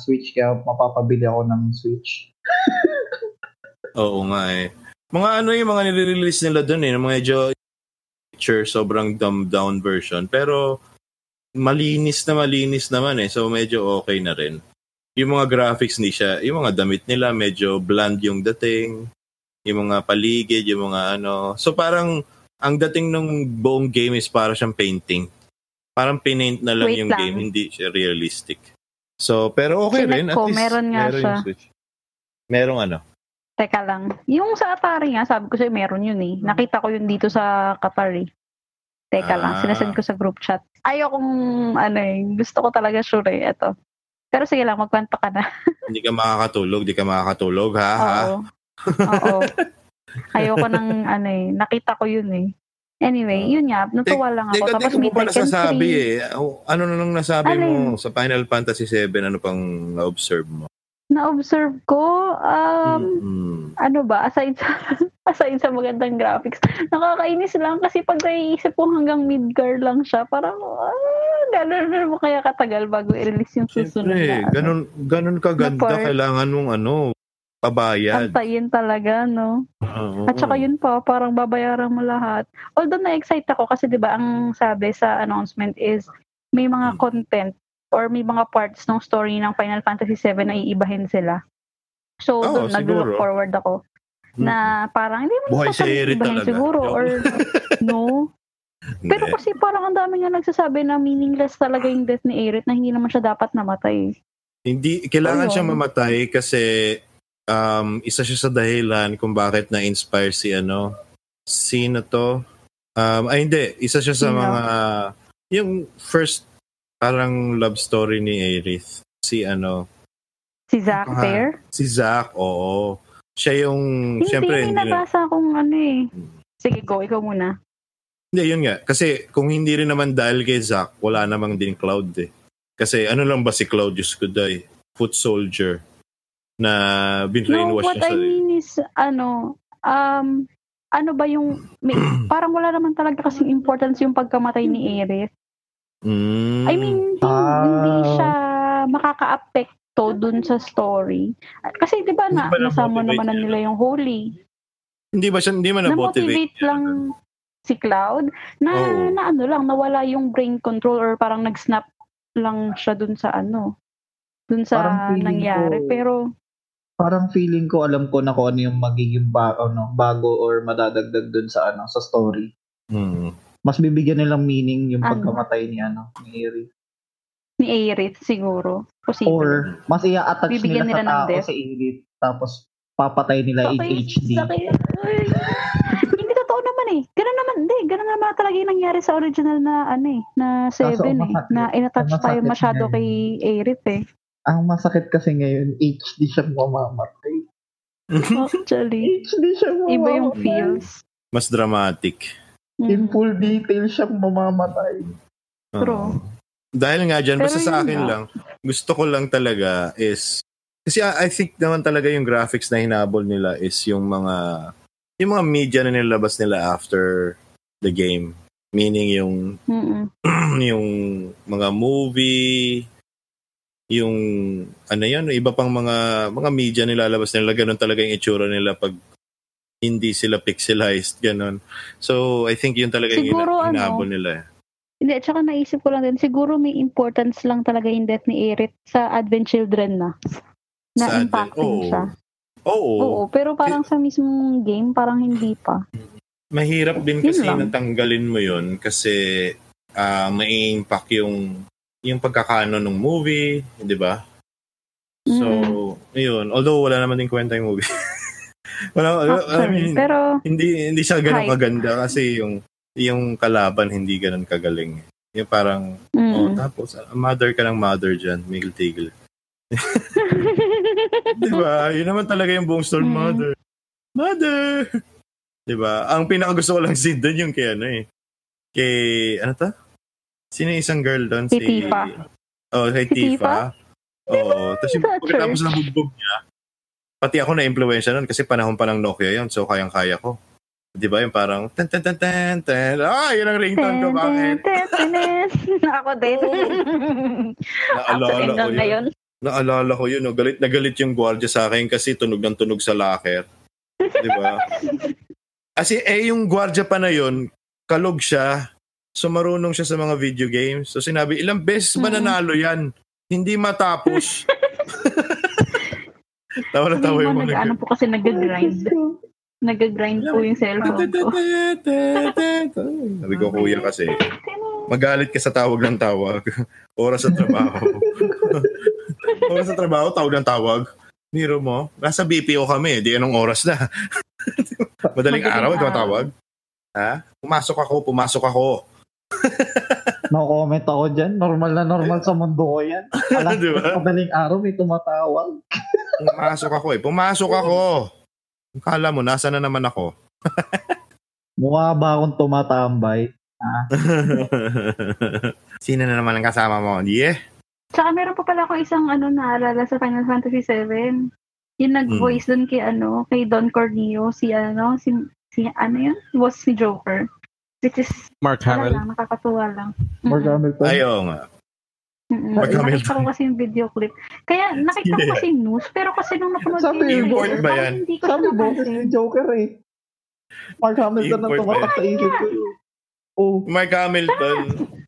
Speaker 2: Switch kaya mapapabili ako ng Switch.
Speaker 1: Oo nga eh. Mga ano yung mga nire-release nila doon eh, mga medyo picture, sobrang dumbed down version. Pero malinis na malinis naman eh. So medyo okay na rin. Yung mga graphics ni siya, yung mga damit nila medyo bland yung dating. Yung mga paligid, yung mga ano. So parang ang dating ng buong game is para siyang painting. Parang pinaint na lang
Speaker 3: Wait
Speaker 1: yung
Speaker 3: lang.
Speaker 1: game, hindi siya realistic. So, pero okay
Speaker 3: Chinek
Speaker 1: rin. At
Speaker 3: ko,
Speaker 1: least
Speaker 3: meron nga
Speaker 1: meron
Speaker 3: siya.
Speaker 1: Switch. Merong ano?
Speaker 3: Teka lang. Yung sa Atari nga, sabi ko sa'yo, meron yun eh. Nakita ko yun dito sa Qatar eh. Teka lang,
Speaker 1: Ah.
Speaker 3: sinasend ko sa group chat. Ayokong, ano eh, gusto ko talaga sure eh, eto. Pero sige lang, magkwento ka na.
Speaker 1: Hindi ka makakatulog, di ka makakatulog, ha? ha?
Speaker 3: Oo. Oo. Ayoko ng, ano eh, nakita ko yun eh. Anyway, yun nga, natuwa lang ako.
Speaker 1: Teka,
Speaker 3: Tapos may
Speaker 1: mo pa nasasabi
Speaker 3: 3.
Speaker 1: eh. Ano na nang nasabi
Speaker 3: Alin?
Speaker 1: mo sa Final Fantasy 7? Ano pang na-observe mo?
Speaker 3: Na-observe ko, um,
Speaker 1: Mm.
Speaker 3: ano ba, aside sa, aside sa magandang graphics, nakakainis lang kasi pag naiisip ko hanggang mid-car lang siya, parang, ah, gano'n mo kaya katagal bago i-release yung susunod
Speaker 1: Siyempre,
Speaker 3: na. ano.
Speaker 1: ganun, ganun kaganda. Kailangan mong ano, pabayad.
Speaker 3: Antayin talaga, no?
Speaker 1: Oo.
Speaker 3: At saka yun pa, parang babayaran mo lahat. Although na-excite ako kasi 'di ba ang sabi sa announcement is may mga
Speaker 1: Hmm.
Speaker 3: content or may mga parts ng story ng Final Fantasy 7 na iibahin sila. So,
Speaker 1: Oo,
Speaker 3: doon nag-look forward ako na parang hindi mo
Speaker 1: Buhay si Eri talaga.
Speaker 3: siguro
Speaker 1: Joke.
Speaker 3: or no. Pero kasi parang ang dami nga nagsasabi na meaningless talaga yung death ni Aerith na hindi naman siya dapat namatay.
Speaker 1: Hindi, kailangan
Speaker 3: Ayun.
Speaker 1: siyang mamatay kasi um, isa siya sa dahilan kung bakit na-inspire si ano, sino to? Um, ay hindi, isa siya sa mga, yung first parang love story ni Aerith. Si ano,
Speaker 3: Si Zack
Speaker 1: Ah,
Speaker 3: Fair.
Speaker 1: si Zack, oo. Siya yung,
Speaker 3: Hindi,
Speaker 1: syempre, hindi,
Speaker 3: nabasa akong ano eh. Sige, go. Ikaw muna.
Speaker 1: hindi, yun nga. Kasi kung hindi rin naman dahil kay Zack, wala namang din Cloud eh. Kasi ano lang ba si Cloud, Diyos ko day, foot soldier na
Speaker 3: No,
Speaker 1: binrainwash
Speaker 3: what
Speaker 1: niya
Speaker 3: I mean is, ano, um, ano ba yung, may, parang wala naman talaga kasing importance yung pagkamatay ni Aerith.
Speaker 1: Mm.
Speaker 3: I mean, hin-
Speaker 2: Ah.
Speaker 3: hindi siya makaka-apekto dun sa story. Kasi di ba na,
Speaker 1: Hindi ba
Speaker 3: nasama naman na nila yung Holy.
Speaker 1: Hindi ba siya, hindi man na-motivate?
Speaker 3: Na-motivate lang si Cloud na,
Speaker 1: Oo.
Speaker 3: na ano lang, nawala yung brain control or parang nag-snap lang siya dun sa ano, dun sa nangyari.
Speaker 2: ko-
Speaker 3: Pero,
Speaker 2: Parang feeling ko alam ko na kung ano yung magiging ba, ano, bago or madadagdag dun sa ano sa story.
Speaker 1: Hmm.
Speaker 2: Mas bibigyan nilang meaning yung
Speaker 3: Ano?
Speaker 2: pagkamatay ni ano ni Eri.
Speaker 3: ni Aerith siguro. Posible.
Speaker 2: Or mas
Speaker 3: Bibigyan
Speaker 2: nila,
Speaker 3: nila
Speaker 2: sa tao
Speaker 3: death.
Speaker 2: sa Eri tapos papatay nila in
Speaker 3: Okay,
Speaker 2: HD.
Speaker 3: sakit. Ay. hindi totoo naman eh. Ganun naman, hindi. Ganun naman talaga yung nangyari sa original na ano eh, na 7 eh. Na inattach tayo masyado kay Aerith eh.
Speaker 2: Ang masakit kasi ngayon, HD siyang mamamatay.
Speaker 3: Actually,
Speaker 2: HD siyang mamamatay.
Speaker 3: iba yung feels.
Speaker 1: Mas dramatic.
Speaker 2: In
Speaker 3: Mm.
Speaker 2: full detail siyang mamamatay.
Speaker 3: True.
Speaker 1: Oo. Dahil nga dyan,
Speaker 3: Pero
Speaker 1: basta sa akin
Speaker 3: nga.
Speaker 1: lang, gusto ko lang talaga is, kasi I I think naman talaga yung graphics na hinabol nila is yung mga, yung mga media na nilabas nila after the game. Meaning yung,
Speaker 3: Mm-mm.
Speaker 1: yung mga movie, yung, ano yun, iba pang mga, mga media nilalabas nila, ganun talaga yung itsura nila pag hindi sila pixelized, ganun. So, I think yun talaga
Speaker 3: Siguro,
Speaker 1: yung
Speaker 3: ano,
Speaker 1: hinabol nila. eh.
Speaker 3: Hindi, tsaka naisip ko lang din, siguro may importance lang talaga yung death ni Aerith sa Advent Children na. Na
Speaker 1: Sa Advent,
Speaker 3: impacting
Speaker 1: oo.
Speaker 3: siya.
Speaker 1: Oo.
Speaker 3: Oo, pero parang sa mismong game, parang hindi pa.
Speaker 1: Mahirap din
Speaker 3: Yun
Speaker 1: kasi
Speaker 3: lang.
Speaker 1: natanggalin mo yun kasi ah may impact yung yung pagkakano ng movie, di ba? So, yun. Although wala naman din kwenta yung movie. wala, I
Speaker 3: Actually,
Speaker 1: mean,
Speaker 3: pero
Speaker 1: hindi hindi siya ganun
Speaker 3: Hype.
Speaker 1: kaganda kasi yung yung kalaban hindi ganun kagaling. Yung parang,
Speaker 3: mm.
Speaker 1: oh, tapos, ah, mother ka ng mother dyan, Miguel Tigil. Di ba? Yun naman talaga yung buong story,
Speaker 3: Mm.
Speaker 1: mother. Mother! Di ba? Ang pinakagusto ko lang scene doon yung kay ano eh. Kay, ano to? Sino yung isang girl doon?
Speaker 3: Si Tifa.
Speaker 1: Oh, kay
Speaker 3: Si
Speaker 1: Tifa. Oo. Tapos yung pagkatapos na bugbog niya, pati ako na-impluensya nun kasi panahon pa ng Nokia yun. So, kayang-kaya ko. Di ba? Yung parang, ten ten ten ten ten. Ah, yun ang ringtone ko. Bakit?
Speaker 3: Ako din.
Speaker 1: Naalala ko yun. Naalala ko yun. No? Galit na galit yung gwardiya sa akin kasi tunog ng tunog sa locker. Di ba? Kasi eh, yung gwardiya pa na yun, kalog siya. So marunong siya sa mga video games. So sinabi, ilang beses ba
Speaker 3: Mm.
Speaker 1: nanalo yan? Hindi matapos. tawa na tawa yung mga
Speaker 3: nag-ano po kasi nag-grind. Nag-grind po yung cellphone ko.
Speaker 1: Sabi ko, kuya kasi, magalit ka sa tawag ng tawag. Oras sa trabaho. oras sa trabaho, tawag ng tawag. Niro mo, nasa BPO kami, di anong oras na. Madaling
Speaker 3: Madaling
Speaker 1: araw, ito
Speaker 3: araw.
Speaker 1: tawag. Ha? Pumasok ako, pumasok ako.
Speaker 2: No comment ako dyan. Normal na normal sa mundo ko yan. Alam
Speaker 1: Di
Speaker 2: ko,
Speaker 1: ba?
Speaker 2: madaling araw may tumatawag.
Speaker 1: Pumasok ako eh. Pumasok ako. Kala mo, nasa na naman ako.
Speaker 2: Mukha ba akong tumatambay?
Speaker 1: Sino na naman ang kasama mo? Yeah.
Speaker 3: Tsaka meron pa pala ako isang ano naalala sa Final Fantasy 7. Yung nag-voice dun kay ano, kay Don Corneo, si ano, si, si ano yun? Was si Joker. Which is,
Speaker 4: Mark
Speaker 3: wala
Speaker 4: Hamill.
Speaker 3: lang, nakakatuwa lang.
Speaker 2: Mark
Speaker 3: Mhm.
Speaker 2: Hamilton.
Speaker 1: Ayaw nga.
Speaker 3: Mm-mm.
Speaker 1: Pag Hamilton.
Speaker 3: Nakita ko kasi yung video clip. Kaya nakita ko
Speaker 1: Sige.
Speaker 3: kasi news, pero kasi nung napanood
Speaker 2: Sabi,
Speaker 3: ko yung
Speaker 1: import
Speaker 3: trailer,
Speaker 1: ba yan?
Speaker 3: Hindi ko
Speaker 2: Sabi, boses ni. Joker eh. Mark Hamilton ang
Speaker 1: Import
Speaker 2: tumatak sa isip ko. Oh,
Speaker 1: Mark Hamilton.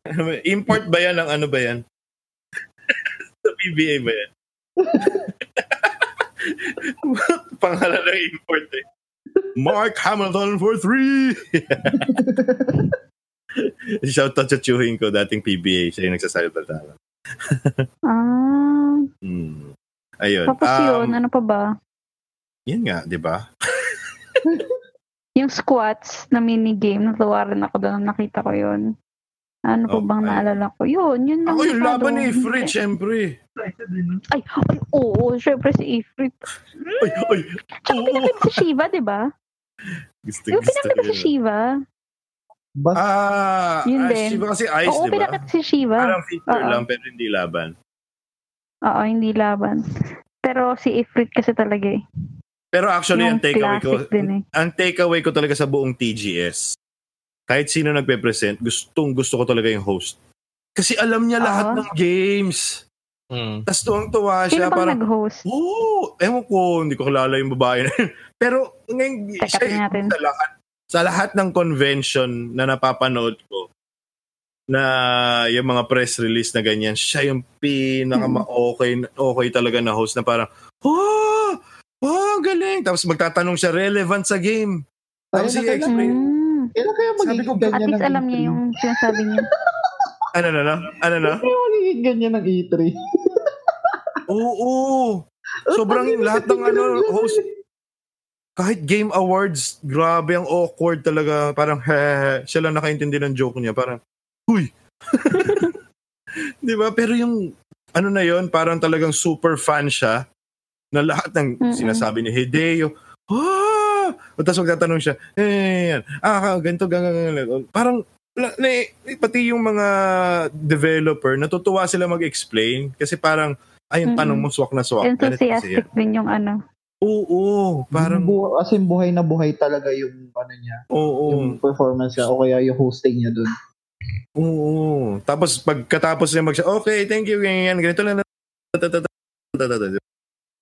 Speaker 1: Import ba yan? Ang ano ba yan? Sa PBA ba yan? Pangalan ng import eh. Mark Hamilton for three! Shout out sa chewing ko, dating PBA. Siya yung nagsasalita.
Speaker 3: Ah,
Speaker 1: Hmm. Ayun.
Speaker 3: tapos
Speaker 1: Um,
Speaker 3: yun, ano pa ba?
Speaker 1: Yan nga, di ba?
Speaker 3: Yung squats na minigame, natuwa rin ako doon nakita ko yun. Ano pa bang
Speaker 1: Okay.
Speaker 3: naalala ko? Yun, yun lang.
Speaker 1: Ako yung
Speaker 3: masyado.
Speaker 1: laban ni Ifrit, syempre.
Speaker 3: Ay, ay, oo, syempre si Ifrit.
Speaker 1: Ay, ay.
Speaker 3: Tsaka
Speaker 1: Oo.
Speaker 3: pinakita si Shiva, di ba?
Speaker 1: Gusto,
Speaker 3: Yung
Speaker 1: gusto
Speaker 3: pinakita
Speaker 1: ko
Speaker 3: si
Speaker 1: yun.
Speaker 3: Shiva.
Speaker 2: bas,
Speaker 1: Ah,
Speaker 3: Yun
Speaker 1: ah,
Speaker 3: din.
Speaker 1: Shiva kasi ice,
Speaker 3: Oo,
Speaker 1: di ba?
Speaker 3: pinakita si Shiva.
Speaker 1: Parang feature
Speaker 3: Oo.
Speaker 1: lang, pero hindi laban.
Speaker 3: Oo, hindi laban. Pero si Ifrit kasi talaga eh.
Speaker 1: Pero actually, ang
Speaker 3: Yung
Speaker 1: takeaway ko,
Speaker 3: classic din eh.
Speaker 1: ang takeaway ko talaga sa buong TGS, kahit sino nagpe-present, gustong gusto ko talaga yung host. Kasi alam niya lahat
Speaker 3: Oo.
Speaker 1: ng games.
Speaker 4: Mm.
Speaker 1: Tapos tuwang-tuwa
Speaker 3: Sino
Speaker 1: siya.
Speaker 3: bang
Speaker 1: Parang,
Speaker 3: nag-host?
Speaker 1: oo, ewan ko, hindi ko kilala yung babae na yun. Pero ngayon,
Speaker 3: Teka,
Speaker 1: siya
Speaker 3: natin.
Speaker 1: sa lahat, sa lahat ng convention na napapanood ko, na yung mga press release na ganyan, siya yung pinaka
Speaker 3: Hmm.
Speaker 1: okay, okay talaga na host na parang, oh, oh, galing. Tapos magtatanong siya, relevant sa game. Tapos i-explain.
Speaker 2: Kailan kaya
Speaker 1: Sabi
Speaker 2: magiging
Speaker 1: ko,
Speaker 3: At
Speaker 2: ganyan
Speaker 3: least
Speaker 2: ng
Speaker 3: alam
Speaker 2: E3?
Speaker 3: niya yung sinasabi niya.
Speaker 1: Ano na, no? Ano na?
Speaker 2: Kaya magiging ganyan ng E3.
Speaker 1: Oo. Sobrang lahat ng ano, host, kahit Game Awards, grabe ang awkward talaga. Parang, hehehe, siya lang nakaintindi ng joke niya. Parang, huy. Di ba? Pero yung, ano na yon parang talagang super fan siya na lahat ng
Speaker 3: Mm-mm.
Speaker 1: sinasabi ni Hideo, ah! O tapos magtatanong siya, eh, yan, ah, ganito, ganito, ganito. Parang, la- na, pati yung mga developer, natutuwa sila mag-explain kasi parang, ay, yung tanong mo, swak na swak.
Speaker 3: Enthusiastic din yung ano.
Speaker 1: Oo, parang,
Speaker 2: Bu- as in, buhay na buhay talaga yung ano niya,
Speaker 1: oo,
Speaker 2: yung performance niya o kaya yung hosting niya dun.
Speaker 1: oo. Tapos pagkatapos niya mag okay, thank you, ganyan, ganito lang.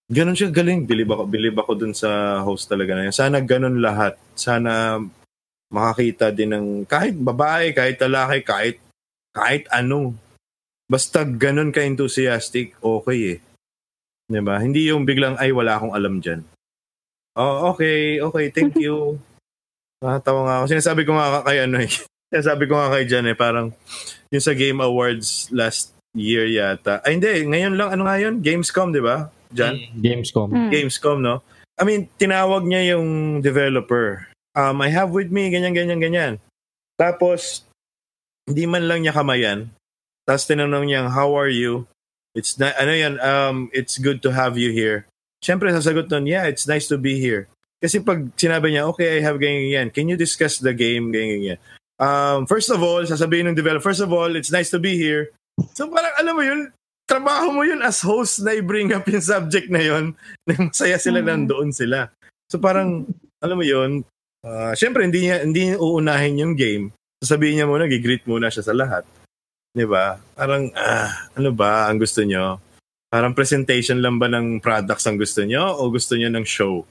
Speaker 1: Ganon siya galing. Bilib ako, bilib ako dun sa host talaga na yun. Sana ganon lahat. Sana makakita din ng kahit babae, kahit lalaki, kahit kahit ano. Basta ganon ka-enthusiastic, okay eh. 'Di ba? Hindi yung biglang, ay, wala akong alam dyan. Oh, okay, okay, thank you. Nakatawa nga ako. Sinasabi ko nga kay ano eh. Sinasabi ko nga kay Jan eh, parang yung sa Game Awards last year yata. Ay hindi, ngayon lang, ano nga yun? Gamescom, di ba? Jan?
Speaker 4: Gamescom.
Speaker 3: Mm.
Speaker 1: Gamescom, no? I mean, tinawag niya yung developer. Um, I have with me, ganyan, ganyan, ganyan. Tapos, hindi man lang niya kamayan. Tapos tinanong niya, how are you? It's na, ano yan, um, it's good to have you here. Siyempre, sasagot nun, yeah, it's nice to be here. Kasi pag sinabi niya, okay, I have ganyan, ganyan. Can you discuss the game, ganyan, ganyan. Um, first of all, sasabihin ng developer, first of all, it's nice to be here. So parang, alam mo yun, trabaho mo yun as host na i-bring up yung subject na yun masaya sila
Speaker 3: Mm.
Speaker 1: nandoon sila. So parang, alam mo yun, uh, syempre hindi niya, hindi niya uunahin yung game. Sasabihin niya muna, gigreet muna siya sa lahat. Di ba? Parang, ah, ano ba ang gusto niyo? Parang presentation lang ba ng products ang gusto niyo o gusto niyo ng show?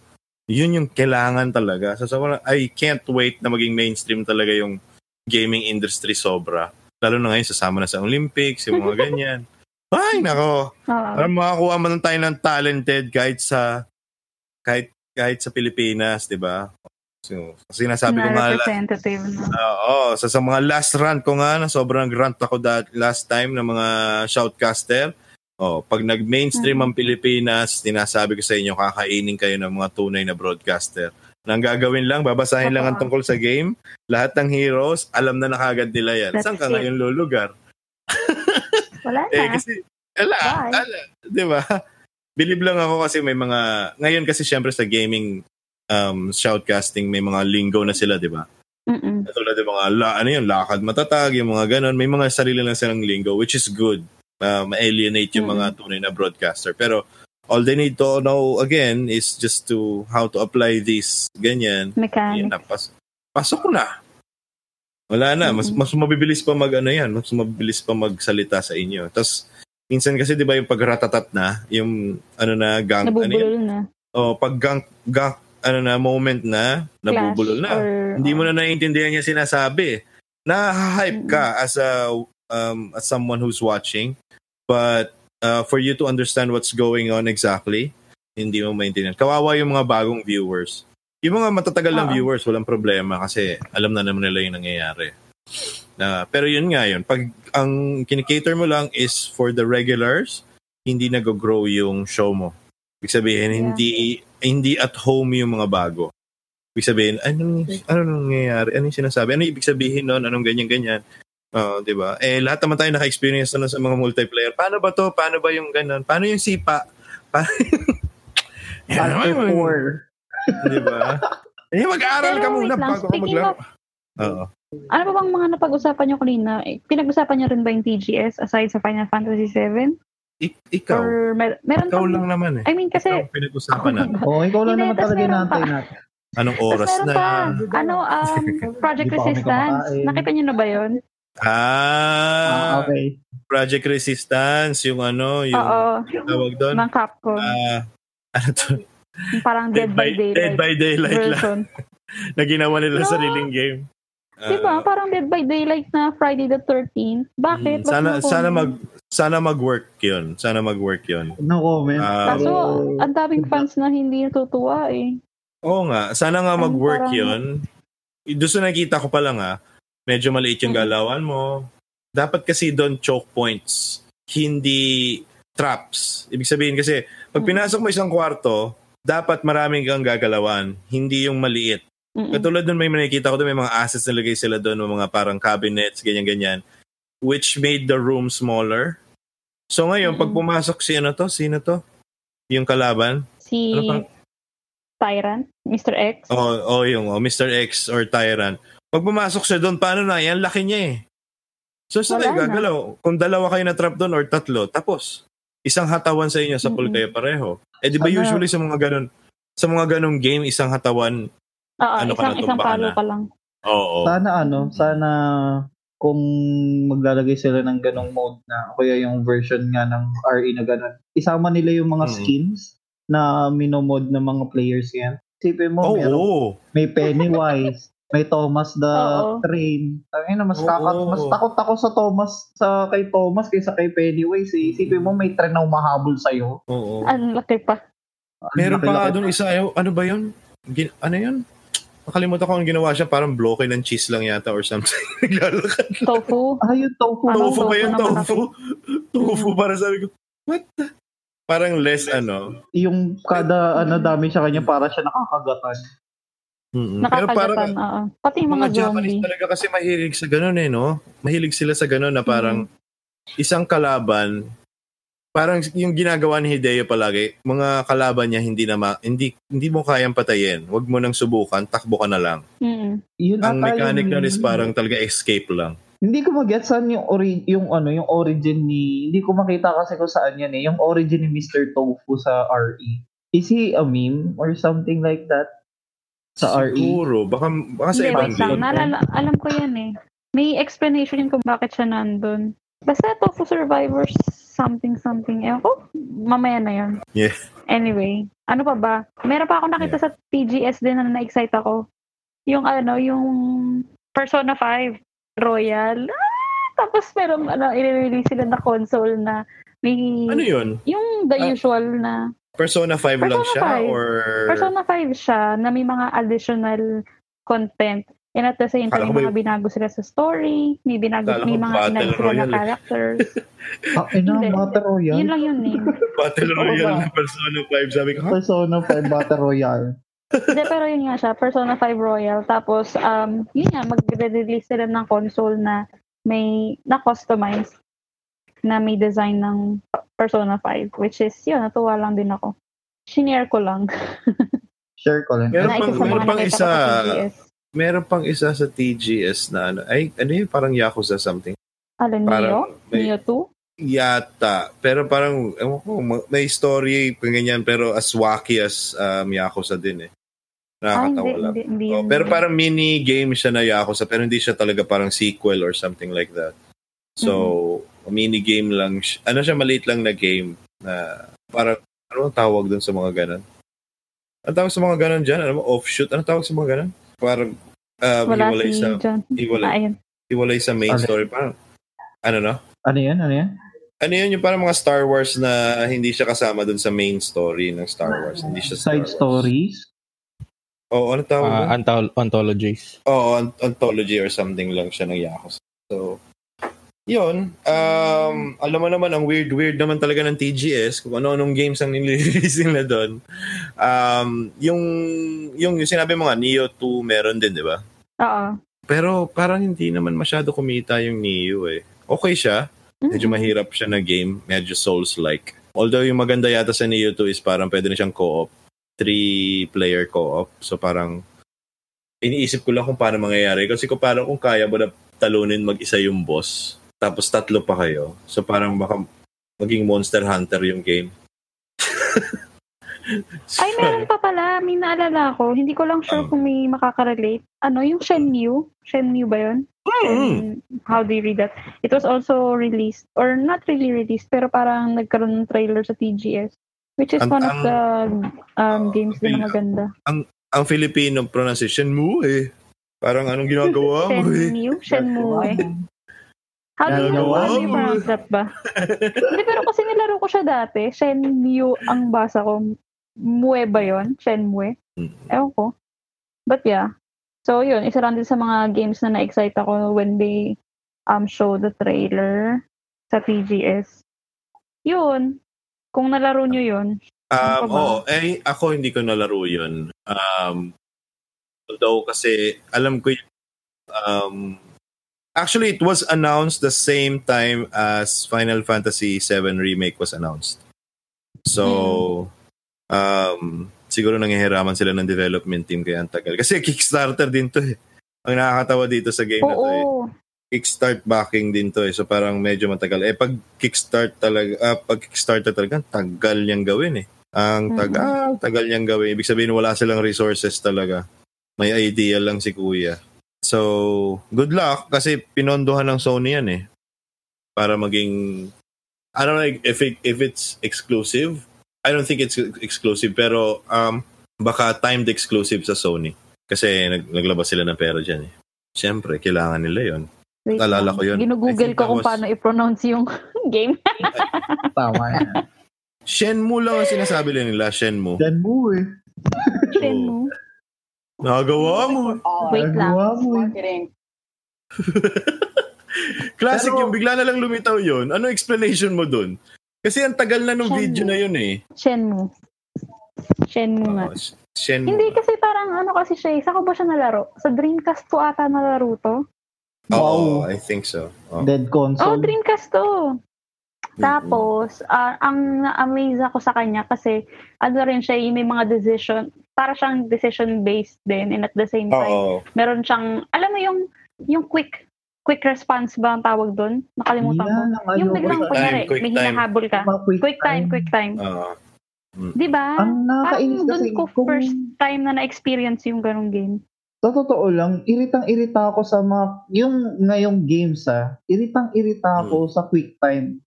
Speaker 1: Yun yung kailangan talaga. So, so I can't wait na maging mainstream talaga yung gaming industry sobra. Lalo na ngayon, sasama na sa Olympics, yung mga ganyan. Ay, nako.
Speaker 3: Oo.
Speaker 1: Para makakuha man tayo ng talented kahit sa kahit kahit sa Pilipinas, 'di ba? So, kasi nasabi ko nga la-
Speaker 3: representative na.
Speaker 1: Oo, sa, sa mga last rant ko nga, na sobrang rant ako that last time ng mga shoutcaster. Oh, pag nag-mainstream ang Pilipinas, sinasabi ko sa inyo, kakainin kayo ng mga tunay na broadcaster. Nang gagawin lang, babasahin lang ang tungkol sa game. Lahat ng heroes, alam na nakagad nila yan.
Speaker 3: That's
Speaker 1: Saan ka
Speaker 3: it.
Speaker 1: ngayon lulugar?
Speaker 3: Wala na.
Speaker 1: Eh, kasi, ala,
Speaker 3: Bye.
Speaker 1: ala, di ba? Bilib lang ako kasi may mga, ngayon kasi syempre sa gaming um, shoutcasting, may mga lingo na sila, di ba?
Speaker 3: Mm-mm.
Speaker 1: Tulad ng mga, la, ano yun, lakad matatag, yung mga ganon, may mga sarili lang silang lingo, which is good. Uh, ma-alienate yung mga tunay na broadcaster. Pero, all they need to know, again, is just to, how to apply this, ganyan. Yun
Speaker 3: Mechanic.
Speaker 1: na, pas, pasok na. Wala na. Mas, mas mabibilis pa mag ano yan. Mas mabibilis pa magsalita sa inyo. Tapos, minsan kasi 'di ba yung pagratatat na, yung ano na gang ano
Speaker 3: na.
Speaker 1: Oh, pag gang, gang ano na moment na nabubulol na.
Speaker 3: Or,
Speaker 1: Hindi mo na naiintindihan yung sinasabi. Na-hype ka as a um, as someone who's watching, but uh, for you to understand what's going on exactly, hindi mo maintindihan. Kawawa yung mga bagong viewers. Yung mga matatagal ng
Speaker 3: Oo.
Speaker 1: viewers, walang problema kasi alam na naman nila yung nangyayari. Na, pero yun nga yun. Pag ang kinikater mo lang is for the regulars, hindi nag-grow yung show mo. Ibig sabihin,
Speaker 3: Yeah.
Speaker 1: hindi hindi at home yung mga bago. Ibig sabihin, anong, anong nangyayari? Anong sinasabi? Ano ibig sabihin nun? Anong ganyan-ganyan? Oo, di ba? Eh, lahat naman tayo naka-experience na sa mga multiplayer. Paano ba to? Paano ba yung ganun? Paano yung sipa? Paano yung-
Speaker 2: four.
Speaker 1: Di ba? Eh, mag-aaral ka muna
Speaker 3: lang,
Speaker 1: bago ka maglaro.
Speaker 3: of-
Speaker 1: Oo.
Speaker 3: Ano pa bang mga napag-usapan nyo kanina? Eh, Pinag-usapan nyo rin ba yung TGS aside sa Final Fantasy 7?
Speaker 1: Ik- ikaw.
Speaker 3: Or mer- meron
Speaker 1: ikaw lang naman eh.
Speaker 3: I mean, kasi...
Speaker 1: Ikaw pinag-usapan natin.
Speaker 2: Oo, ikaw lang naman talaga inaantay
Speaker 3: pa.
Speaker 2: natin.
Speaker 1: Anong oras na?
Speaker 3: pa, ano, um, Project Resistance. Nakita nyo na ba yun?
Speaker 1: Ah,
Speaker 2: Ah, okay.
Speaker 1: Project Resistance, yung ano, yung
Speaker 3: Oo,
Speaker 1: tawag doon.
Speaker 3: ng Capcom.
Speaker 1: Ah, ano to?
Speaker 3: Parang Dead, by Daylight
Speaker 1: Dead by Daylight lang
Speaker 3: version.
Speaker 1: na ginawa nila
Speaker 3: No.
Speaker 1: sariling game. Ah,
Speaker 3: diba? Parang Dead by Daylight na Friday the 13th. Bakit?
Speaker 1: mm, sana
Speaker 3: ako-
Speaker 1: sana mag sana mag-work 'yun. Sana mag-work 'yun.
Speaker 2: No comment.
Speaker 1: Ah,
Speaker 3: Kaso,
Speaker 2: Pero-
Speaker 3: ang daming fans na hindi natutuwa eh.
Speaker 1: Oo nga, sana nga
Speaker 3: Ang
Speaker 1: mag-work
Speaker 3: parang-
Speaker 1: 'yun. Doon sa nakita ko pa lang ah, medyo maliit yung
Speaker 3: Mm.
Speaker 1: galawan mo. Dapat kasi doon choke points, hindi traps. Ibig sabihin kasi, pag
Speaker 3: Mm.
Speaker 1: pinasok mo isang kwarto, dapat maraming kang gagalawan, hindi yung maliit.
Speaker 3: Mm-mm.
Speaker 1: Katulad doon may nakita ko doon may mga assets na lagay sila doon, mga parang cabinets, ganyan-ganyan, which made the room smaller. So ngayon, pag
Speaker 3: Mm-mm.
Speaker 1: pumasok si ano to, sino to? Yung kalaban?
Speaker 3: Si
Speaker 1: Ano pa?
Speaker 3: Tyrant, Mr. X.
Speaker 1: Oh, oh yung oh, Mr. X or Tyrant. Pag pumasok siya doon, paano na? Yan, laki niya eh. So, kayo
Speaker 3: na.
Speaker 1: gagalaw? Kung dalawa kayo na trap doon or tatlo, tapos. Isang hatawan sa inyo, sa pool kayo pareho. Eh, di ba
Speaker 2: Sana-
Speaker 1: usually sa mga ganun, sa mga ganung game, isang hatawan,
Speaker 3: Oo,
Speaker 1: ano ka
Speaker 3: isang,
Speaker 1: na,
Speaker 3: isang palo
Speaker 1: na.
Speaker 3: pa lang.
Speaker 1: oo.
Speaker 2: Sana ano, sana kung maglalagay sila ng ganong mode na o kaya yung version nga ng RE na ganon. Isama nila yung mga
Speaker 1: Mm.
Speaker 2: skins na minomod ng mga players yan. Sipin mo,
Speaker 1: Oo,
Speaker 2: meron-
Speaker 1: oo.
Speaker 2: may Pennywise, may Thomas the
Speaker 3: Oo.
Speaker 2: Train. Tangina, mas
Speaker 1: Oo.
Speaker 2: kakat, mas takot ako sa Thomas sa kay Thomas kaysa kay Pennywise. Eh. Isipin mo may tren na umahabol sa iyo.
Speaker 1: Oo.
Speaker 3: Ang laki pa.
Speaker 1: Meron pa nga doon isa, ayaw, ano ba yun? Gin, ano yun? Nakalimutan ko ang ginawa siya, parang bloke ng cheese lang yata or something. Naglalakad.
Speaker 3: Tofu.
Speaker 2: Ah, yung tofu.
Speaker 3: Ano,
Speaker 1: tofu ba yun?
Speaker 3: tofu naman
Speaker 1: Tofu? tofu, para sabi ko, what the? Parang less ano.
Speaker 2: Yung kada ano dami sa kanya para siya nakakagatan.
Speaker 1: Mm-mm. Pero parang,
Speaker 3: Nakakagatan, oo. Pati yung mga,
Speaker 1: mga Japanese
Speaker 3: zombie.
Speaker 1: talaga kasi mahilig sa ganun eh, no? Mahilig sila sa ganun na parang isang kalaban, parang yung ginagawa ni Hideo palagi, mga kalaban niya hindi na ma- hindi hindi mo kayang patayin. Huwag mo nang subukan, takbo ka na lang.
Speaker 3: Mm.
Speaker 2: Yun
Speaker 1: Ang
Speaker 2: ata
Speaker 1: mechanic
Speaker 2: yung-
Speaker 1: nun is parang talaga escape lang.
Speaker 2: Hindi ko mag-get saan yung ori yung ano yung origin ni hindi ko makita kasi kung saan yan eh yung origin ni Mr. Tofu sa RE. Is he a meme or something like that? Sa? RE.
Speaker 1: Siguro. Baka, baka sa ibang game.
Speaker 3: Naalala, alam ko yan eh. May explanation yun kung bakit siya nandun. Basta Tofu Survivors something something. Ewan ko, mamaya na yun.
Speaker 1: Yeah.
Speaker 3: Anyway, ano pa ba? Meron pa ako nakita sa TGS din na na-excite ako. Yung ano, yung Persona 5 Royal. Ah, tapos meron ano, i-release sila na console na may
Speaker 1: Ano yun?
Speaker 3: yung the
Speaker 1: Ah.
Speaker 3: usual na
Speaker 1: Persona 5 lang
Speaker 3: Persona
Speaker 1: siya?
Speaker 3: 5.
Speaker 1: Or...
Speaker 3: Persona 5 siya na may mga additional content. And at the same time, may mga binago sila sa story, may binago,
Speaker 1: Akala
Speaker 3: may mga
Speaker 1: Battle
Speaker 3: inag sila na
Speaker 1: eh.
Speaker 3: characters.
Speaker 2: Ah, ina,
Speaker 3: Hindi.
Speaker 2: Battle Royale.
Speaker 3: Yun lang yun eh.
Speaker 1: Battle Royale na Persona 5. Sabi ko, ha?
Speaker 2: Persona 5 Battle Royale.
Speaker 3: Hindi, pero yun nga siya, Persona 5 Royal. Tapos, um, yun nga, mag-release sila ng console na may, na-customize na may design ng Persona 5. Which is, yun, natuwa lang din ako. Shinare ko lang.
Speaker 2: Share ko lang.
Speaker 1: Meron pang- meron pang isa.
Speaker 3: sa TGS.
Speaker 1: Meron pang isa sa TGS na ano. Ay, ano yun? Parang Yakuza something.
Speaker 3: Ano, Neo?
Speaker 1: Parang may,
Speaker 3: Neo 2?
Speaker 1: yata. Pero parang, ewan ko, ma- may story pa ganyan pero as wacky as um, Yakuza din eh.
Speaker 3: Ah,
Speaker 1: Nakakatawa
Speaker 3: hindi,
Speaker 1: lang.
Speaker 3: hindi, hindi.
Speaker 1: Oh, pero parang mini game siya na Yakuza pero hindi siya talaga parang sequel or something like that. So, mini game lang. siya. Ano siya, maliit lang na game na parang, ano ang tawag dun sa mga ganon? Ano tawag sa mga ganon dyan? Ano mo, offshoot? Ano tawag sa mga ganon? Parang, uh,
Speaker 3: Wala
Speaker 1: hiwalay
Speaker 3: si
Speaker 1: sa,
Speaker 3: John.
Speaker 1: hiwalay,
Speaker 3: Ah,
Speaker 1: hiwalay sa main
Speaker 2: Ano?
Speaker 1: story. Parang, ano no?
Speaker 2: Ano yan? Ano yan?
Speaker 1: Ano yun, yung parang mga Star Wars na hindi siya kasama dun sa main story ng Star Wars. Hindi siya Star
Speaker 2: Side
Speaker 1: Wars.
Speaker 2: stories?
Speaker 1: Oo, ano tawag
Speaker 4: Ah,
Speaker 1: doon?
Speaker 4: antol- ontologies.
Speaker 1: Oo, an- anthology or something lang siya ng Yakos. So, yun. Um, alam mo naman, ang weird-weird naman talaga ng TGS, kung ano-anong games ang nililist nila doon. Um, yung, yung, yung sinabi mo nga, Neo 2 meron din, di ba?
Speaker 3: Oo.
Speaker 1: Pero parang hindi naman masyado kumita yung Neo eh. Okay siya. Medyo mahirap siya na game. Medyo Souls-like. Although yung maganda yata sa Neo 2 is parang pwede na siyang co-op. Three-player co-op. So parang iniisip ko lang kung paano mangyayari. Kasi kung paano kung kaya mo na talunin mag-isa yung boss. Tapos tatlo pa kayo. So parang baka maging Monster Hunter yung game.
Speaker 3: Ay, meron pa pala. May naalala ko. Hindi ko lang sure
Speaker 1: Oh.
Speaker 3: kung may makaka-relate. Ano, yung Shenmue? Shenmue ba yun?
Speaker 1: Mm.
Speaker 3: And how do you read that? It was also released, or not really released, pero parang nagkaroon ng trailer sa TGS. Which is
Speaker 1: Ang-
Speaker 3: one of
Speaker 1: ang-
Speaker 3: the um,
Speaker 1: Oh,
Speaker 3: games din na maganda.
Speaker 1: Ang Filipino pronunciation mo eh. Parang anong ginagawa mo eh.
Speaker 3: Shenmue? Shenmue eh. How do you,
Speaker 2: Gagawa
Speaker 3: how do you
Speaker 1: mo.
Speaker 3: pronounce that ba? Hindi, pero kasi nilaro ko siya dati. Shenmue ang basa ko. Mue ba yun? Shenmue?
Speaker 1: Mm.
Speaker 3: Ewan ko. But yeah. So yun, isa lang din sa mga games na na-excite ako when they um show the trailer sa TGS. Yun. Kung nalaro nyo yun.
Speaker 1: Um,
Speaker 3: Ano ba?
Speaker 1: oo, eh, ako hindi ko nalaro yun. Um, although kasi alam ko yun, um, actually it was announced the same time as Final Fantasy 7 Remake was announced. So, um, siguro nangihiraman sila ng development team kaya ang tagal. Kasi Kickstarter din to eh. Ang nakakatawa dito sa game na to eh.
Speaker 3: Oo.
Speaker 1: kickstart backing din to eh. So parang medyo matagal. Eh pag kickstart talaga, ah, pag kickstarter talaga, tagal niyang gawin eh. Ang tagal, tagal niyang gawin. Ibig sabihin wala silang resources talaga. May idea lang si kuya. So, good luck kasi pinondohan ng Sony yan eh. Para maging I don't know if it, if it's exclusive. I don't think it's exclusive pero um baka timed exclusive sa Sony. Kasi nag, naglabas sila ng pera dyan eh. Siyempre, kailangan nila yon
Speaker 3: Wait
Speaker 1: ko yun. I
Speaker 3: Ginugoogle ko kung
Speaker 1: was-
Speaker 3: paano i-pronounce yung game.
Speaker 2: Tama yan.
Speaker 1: Shenmue lang ang sinasabi nila, Shenmue.
Speaker 2: Shenmue eh.
Speaker 3: Shenmue.
Speaker 1: Nakagawa mo.
Speaker 3: Wait lang.
Speaker 2: Nagawa mo eh.
Speaker 5: Marketing.
Speaker 1: Classic
Speaker 2: Pero-
Speaker 1: yung bigla na lang lumitaw yun. Ano explanation mo dun? Kasi ang tagal na nung
Speaker 3: Shenmue.
Speaker 1: video na yun eh.
Speaker 3: Shenmue. Shenmue nga.
Speaker 1: Oh, Shenmue.
Speaker 3: Hindi kasi parang ano kasi siya, eh. Saan ko ba siya nalaro? Sa Dreamcast ko ata nalaro to.
Speaker 1: Oo,
Speaker 2: Wow.
Speaker 1: I think so. Oh.
Speaker 2: Dead
Speaker 3: Oh,
Speaker 2: console.
Speaker 3: Dreamcast to. Tapos, ah, ang na-amaze ako sa kanya kasi ano rin siya, yung may mga decision, para siyang decision-based din and at the same time,
Speaker 1: Oo.
Speaker 3: meron siyang, alam mo yung, yung quick, quick response ba ang tawag doon? Nakalimutan ko.
Speaker 2: Yan ang ano,
Speaker 3: Yung biglang,
Speaker 1: quick time,
Speaker 3: kunyari,
Speaker 1: quick
Speaker 3: may
Speaker 1: time.
Speaker 3: hinahabol ka.
Speaker 2: quick,
Speaker 3: Quick time, quick time.
Speaker 1: Oo.
Speaker 3: Di ba?
Speaker 2: Ang nakakainis
Speaker 3: Parang doon
Speaker 2: kasi
Speaker 3: ko
Speaker 2: kung
Speaker 3: first time na na-experience yung ganong game.
Speaker 2: sa totoo lang, iritang-irita ako sa mga, yung ngayong games ah, iritang-irita ako sa quick time.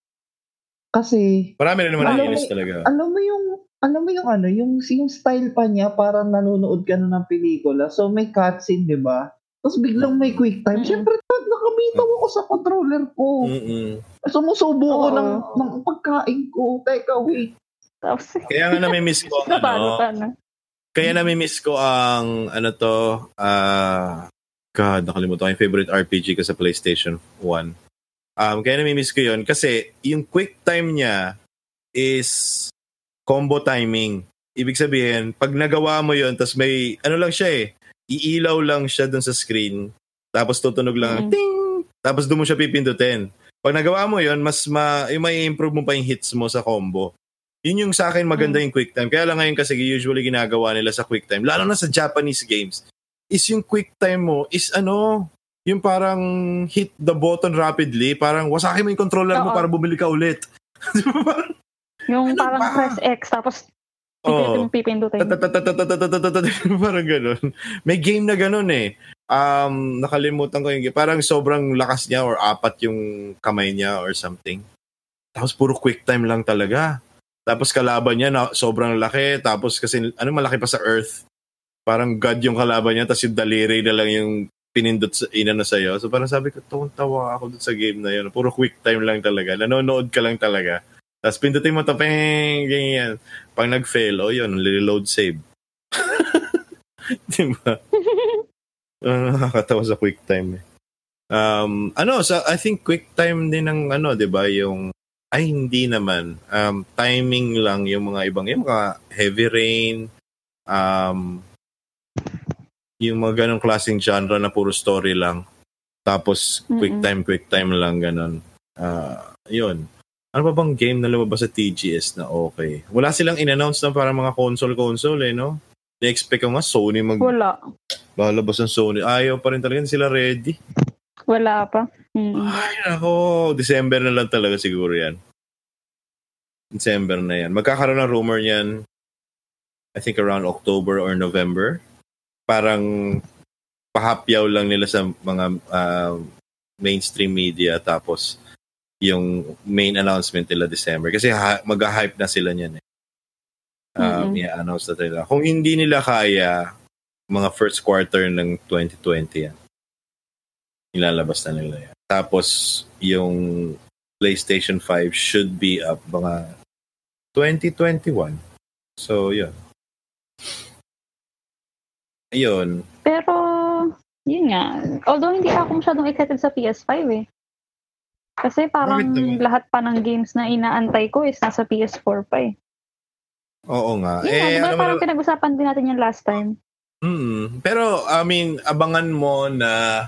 Speaker 2: Kasi,
Speaker 1: Marami na naman
Speaker 2: Alam
Speaker 1: naiinis talaga.
Speaker 2: alam mo yung, alam mo yung ano, yung, yung style pa niya, parang nanonood ka na ng pelikula. So, may cutscene, di ba? Tapos biglang may quick time.
Speaker 3: Mm-mm.
Speaker 2: Siyempre, pag nakabitaw ako sa controller ko,
Speaker 1: Mm-mm.
Speaker 2: sumusubo ko
Speaker 3: Oo.
Speaker 2: ng, ng pagkain ko. Teka, wait.
Speaker 3: Tapos,
Speaker 1: Kaya nga nami-miss ko ang
Speaker 3: paano,
Speaker 1: ano.
Speaker 3: paano?
Speaker 1: Kaya nami-miss ko ang ano to, ah God, nakalimutan ko yung favorite RPG ko sa PlayStation 1. Um, kaya nami-miss ko yun kasi yung quick time niya is combo timing. Ibig sabihin, pag nagawa mo yun, tapos may, ano lang siya eh, iilaw lang siya dun sa screen, tapos tutunog lang,
Speaker 3: Mm.
Speaker 1: ting! Tapos doon mo siya pipindutin. Pag nagawa mo yun, mas ma, yung may improve mo pa yung hits mo sa combo. Yun yung sa akin maganda yung quick time. Kaya lang ngayon kasi usually ginagawa nila sa quick time, lalo na sa Japanese games, is yung quick time mo is ano, yung parang hit the button rapidly, parang wasakin mo yung controller mo
Speaker 3: Oo.
Speaker 1: para bumili ka ulit.
Speaker 3: Yung
Speaker 1: ano
Speaker 3: parang press X, tapos
Speaker 1: Oh.
Speaker 3: Pipindutin.
Speaker 1: Parang ganun. May game na ganun eh. Um, nakalimutan ko yung game. Parang sobrang lakas niya or apat yung kamay niya or something. Tapos puro quick time lang talaga. Tapos kalaban niya na sobrang laki. Tapos kasi ano malaki pa sa earth. Parang god yung kalaban niya. Tapos yung daliri na lang yung pinindot sa inano sa iyo. So parang sabi ko, tawang tawa ako dun sa game na yun. Puro quick time lang talaga. Nanonood ka lang talaga. Tapos pindutin mo to, peng, ganyan. Pag nag-fail, oh yun, reload save. diba? Uh, nakakatawa sa quick time eh. Um, ano, sa, I think quick time din ng ano, 'di ba, yung ay hindi naman. Um, timing lang yung mga ibang yung mga heavy rain, um, yung mga ganong klaseng genre na puro story lang. Tapos quick time, quick time lang ganon. Ah, yun. Ano pa bang game na lumabas sa TGS na okay? Wala silang in-announce na para mga console-console eh, no? Na-expect ko nga Sony mag
Speaker 3: Wala.
Speaker 1: lalabas ng Sony. Ayaw pa rin talaga, sila ready.
Speaker 3: Wala pa. Mm.
Speaker 1: Ay, nako. December na lang talaga siguro yan. December na yan. Magkakaroon ng rumor niyan, I think around October or November. Parang pahapyaw lang nila sa mga uh, mainstream media tapos yung main announcement nila December. Kasi ha- mag-hype na sila niyan eh. Um,
Speaker 3: Mhm.
Speaker 1: I-announce na nila. Kung hindi nila kaya, mga first quarter ng 2020 yan. Ilalabas na nila yan. Tapos, yung PlayStation 5 should be up mga 2021. So, yun. Ayun.
Speaker 3: Pero, yun nga. Although hindi ako masyadong excited sa PS5 eh. Kasi parang lahat pa ng games na inaantay ko is nasa PS4 pa eh.
Speaker 1: Oo nga.
Speaker 3: Nga,
Speaker 1: eh,
Speaker 3: di ba
Speaker 1: alam mo
Speaker 3: parang
Speaker 1: na-
Speaker 3: pinag-usapan din natin yung last time.
Speaker 1: Mm, pero I mean, abangan mo na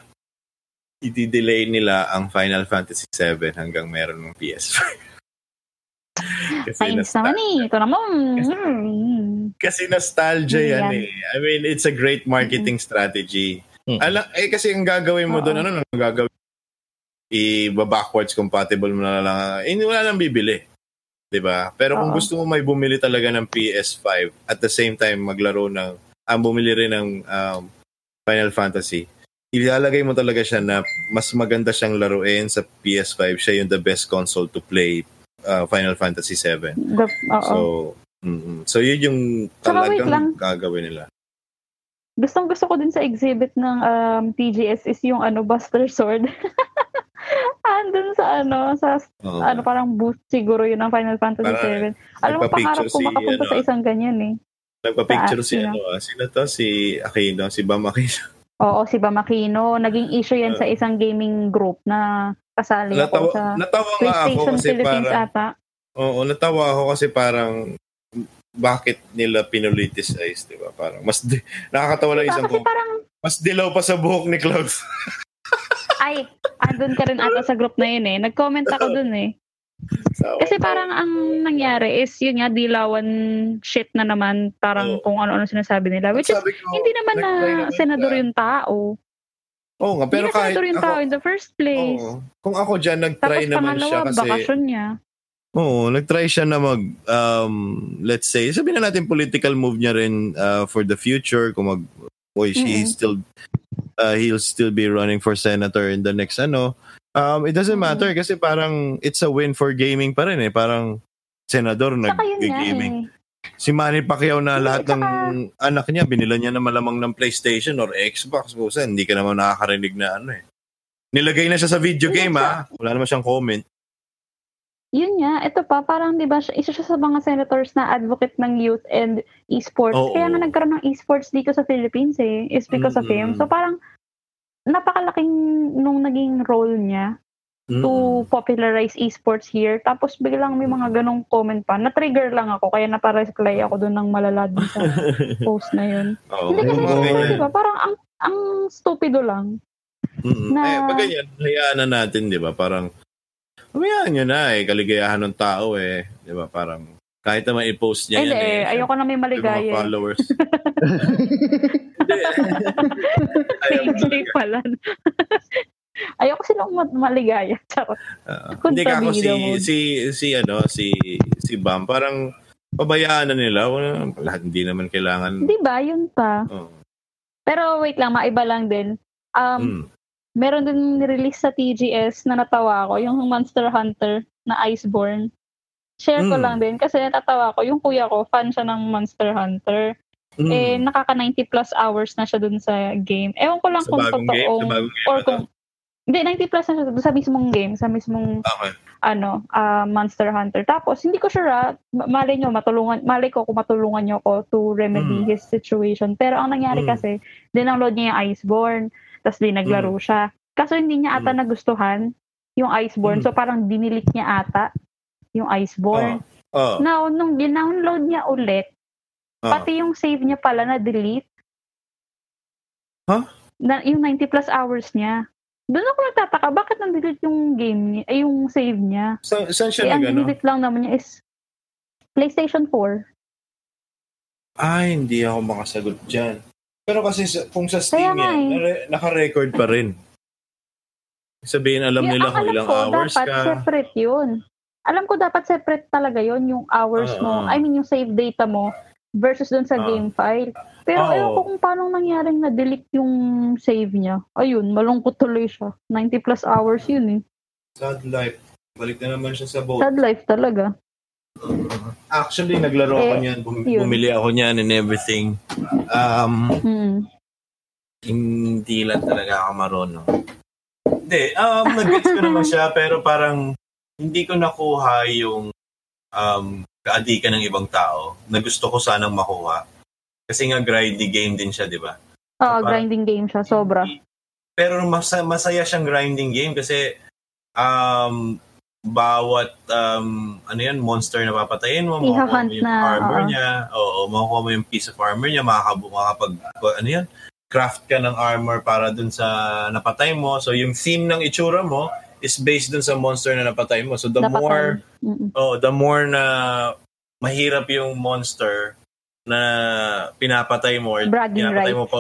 Speaker 1: i-delay nila ang Final Fantasy 7 hanggang meron ng PS5. kasi,
Speaker 3: Science naman eh. Ito naman.
Speaker 1: Kasi-
Speaker 3: mm.
Speaker 1: kasi nostalgia yan
Speaker 3: Yan.
Speaker 1: eh. I mean, it's a great marketing strategy.
Speaker 4: Mm.
Speaker 1: Ala, eh kasi ang gagawin mo
Speaker 3: Oo.
Speaker 1: doon, ano nang gagawin? I-backwards compatible mo na lang. Eh, wala nang bibili. 'Di ba? Pero kung
Speaker 3: Oo.
Speaker 1: gusto mo may bumili talaga ng PS5 at the same time maglaro ng ang bumili rin ng um, Final Fantasy, ilalagay mo talaga siya na mas maganda siyang laruin sa PS5. Siya yung the best console to play uh, Final Fantasy 7.
Speaker 3: The, oo.
Speaker 1: So, mm so yun yung talagang gagawin nila.
Speaker 3: Gustong gusto ko din sa exhibit ng um, TGS is yung ano, Buster Sword. Andun sa ano, sa
Speaker 1: Oo.
Speaker 3: ano parang booth siguro yun ng Final Fantasy
Speaker 1: Parang
Speaker 3: 7. Alam mo, pangarap ko
Speaker 1: si,
Speaker 3: makapunta
Speaker 1: ano,
Speaker 3: sa isang ganyan eh.
Speaker 1: Nagpa-picture si ano ah. Sino to? Si Aquino, si Bam Aquino.
Speaker 3: Oo, si Bam Aquino. Naging issue yan sa isang gaming group na kasali
Speaker 1: Natawa,
Speaker 3: ako sa
Speaker 1: natawa nga ako kasi
Speaker 3: Philippines
Speaker 1: parang
Speaker 3: ata.
Speaker 1: Oo, natawa ako kasi parang bakit nila pinoliticize, di ba? Parang mas di, nakakatawa lang isang
Speaker 3: kasi parang,
Speaker 1: Mas dilaw pa sa buhok ni Cloud.
Speaker 3: ay, andun ka rin ata sa group na yun eh. Nag-comment ako dun eh. Kasi parang ang nangyari is yun nga, dilawan shit na naman. Parang kung ano-ano sinasabi nila. Which is,
Speaker 1: ko,
Speaker 3: hindi naman na senador yung tao.
Speaker 1: Oo nga, pero
Speaker 3: hindi
Speaker 1: kahit
Speaker 3: senador yung
Speaker 1: ako,
Speaker 3: tao in the first place.
Speaker 1: kung ako dyan,
Speaker 3: Tapos
Speaker 1: nag-try naman
Speaker 3: pangalawa,
Speaker 1: siya kasi,
Speaker 3: bakasyon niya.
Speaker 1: oo, nag-try siya na mag, um, let's say, sabihin na natin political move niya rin uh, for the future, kung mag, boy,
Speaker 3: Mm-mm.
Speaker 1: he's still, uh, he'll still be running for senator in the next, ano, um, it doesn't matter kasi parang it's a win for gaming pa rin eh, parang senador nag-gaming.
Speaker 3: eh.
Speaker 1: Si Manny Pacquiao na lahat ng anak niya, binila niya na malamang ng PlayStation or Xbox. Busa, hindi ka naman nakakarinig na ano eh. Nilagay na siya sa video game ha. Wala naman siyang comment.
Speaker 3: Yun nga, ito pa, parang di ba, isa siya sa mga senators na advocate ng youth and esports.
Speaker 1: Oo.
Speaker 3: Kaya nga nagkaroon ng esports dito sa Philippines eh, is because of him. So parang, napakalaking nung naging role niya to
Speaker 1: Mm-mm.
Speaker 3: popularize esports here. Tapos biglang may mga ganong comment pa. Na-trigger lang ako, kaya napareply ako doon ng malala dun sa post na yun.
Speaker 1: Oo,
Speaker 3: Hindi kasi,
Speaker 1: ganyan.
Speaker 3: di ba, parang ang, ang stupido lang.
Speaker 1: Mm-mm.
Speaker 3: na-
Speaker 1: Eh, pag ganyan, hayaan na natin, di ba? Parang, hayaan nyo na eh. Kaligayahan ng tao eh. Di ba? Parang, kahit naman i-post niya
Speaker 3: Ay,
Speaker 1: yan
Speaker 3: eh,
Speaker 1: eh.
Speaker 3: ayoko na may
Speaker 1: Yung
Speaker 3: maligaya.
Speaker 1: mga
Speaker 3: eh.
Speaker 1: followers. Hindi.
Speaker 3: Pala. ayoko silang ma- maligaya. Charot. Kung
Speaker 1: hindi ka ako si, si, si, ano, si, si Bam, parang, pabayaan na nila. Wala, lahat hindi naman kailangan.
Speaker 3: Di ba, yun pa.
Speaker 1: Oh.
Speaker 3: Pero wait lang, maiba lang din. Um,
Speaker 1: Mm.
Speaker 3: Meron din nirelease sa TGS na natawa ako, yung Monster Hunter na Iceborne. Share ko
Speaker 1: Mm.
Speaker 3: lang din kasi natatawa ko. Yung kuya ko, fan siya ng Monster Hunter.
Speaker 1: Mm.
Speaker 3: Eh, nakaka 90 plus hours na siya dun sa game. Ewan ko lang
Speaker 1: sa
Speaker 3: kung totoong, or kung, hindi, 90 plus na siya dun sa mismong game, sa mismong
Speaker 1: Okay.
Speaker 3: ano, ah, Monster Hunter. Tapos, hindi ko sure, ah, ma- malay nyo, matulungan, malay ko kung matulungan nyo ko to remedy
Speaker 1: Mm.
Speaker 3: his situation. Pero ang nangyari
Speaker 1: Mm.
Speaker 3: kasi, dindownload niya yung Iceborne, tapos di naglaro
Speaker 1: Mm.
Speaker 3: siya. Kaso hindi niya ata
Speaker 1: Mm.
Speaker 3: nagustuhan yung Iceborne,
Speaker 1: Mm.
Speaker 3: so parang dinilik niya ata yung Iceborne.
Speaker 1: Oh.
Speaker 3: Now, nung dinownload niya ulit,
Speaker 1: Oh.
Speaker 3: pati yung save niya pala na-delete.
Speaker 1: Huh?
Speaker 3: Na, yung 90 plus hours niya. Doon ako nagtataka, bakit na-delete yung game niya, ay yung save niya?
Speaker 1: Sa, saan
Speaker 3: Eh,
Speaker 1: siya
Speaker 3: ang
Speaker 1: nag ano?
Speaker 3: delete lang naman niya is PlayStation 4.
Speaker 1: Ay, hindi ako makasagot dyan. Pero kasi sa, kung sa Steam
Speaker 3: Kaya nga
Speaker 1: yan,
Speaker 3: eh.
Speaker 1: nare- naka-record pa rin. Sabihin, alam
Speaker 3: Yung-
Speaker 1: nila
Speaker 3: ang
Speaker 1: kung
Speaker 3: alam
Speaker 1: ilang
Speaker 3: ko,
Speaker 1: hours
Speaker 3: dapat
Speaker 1: ka.
Speaker 3: separate yun. Alam ko dapat separate talaga yon yung hours
Speaker 1: Ah,
Speaker 3: mo.
Speaker 1: ah.
Speaker 3: I mean, yung save data mo versus dun sa
Speaker 1: Ah.
Speaker 3: game file. Pero
Speaker 1: Oo.
Speaker 3: ewan ko kung paano nangyaring na-delete yung save niya. Ayun, malungkot tuloy siya. 90 plus hours yun eh.
Speaker 1: Sad life. Balik na naman siya sa boat.
Speaker 3: Sad life talaga.
Speaker 1: Actually, naglaro ako
Speaker 3: Eh,
Speaker 1: niyan. Bum- bumili ako niyan and everything. Um,
Speaker 3: Hmm.
Speaker 1: hindi lang talaga ako marunong. Hindi, um, nag-gets ko naman siya, pero parang hindi ko nakuha yung um, kaadikan ng ibang tao na gusto ko sanang makuha. Kasi nga grindy game din siya, di ba?
Speaker 3: Oo,
Speaker 1: parang-
Speaker 3: grinding game siya. Sobra.
Speaker 1: Pero mas- masaya siyang grinding game kasi um, bawat um, ano yan, monster na papatayin mo, makukuha mo yung
Speaker 3: na,
Speaker 1: armor
Speaker 3: oo.
Speaker 1: niya, oo, makukuha mo yung piece of armor niya, makakab- makakapag, ano yan, craft ka ng armor para dun sa napatay mo. So yung theme ng itsura mo is based dun sa monster na napatay mo. So the
Speaker 3: Napatay.
Speaker 1: more
Speaker 3: Mm-mm.
Speaker 1: oh, the more na mahirap yung monster na pinapatay mo or
Speaker 3: Bragging
Speaker 1: pinapatay
Speaker 3: rights.
Speaker 1: mo pa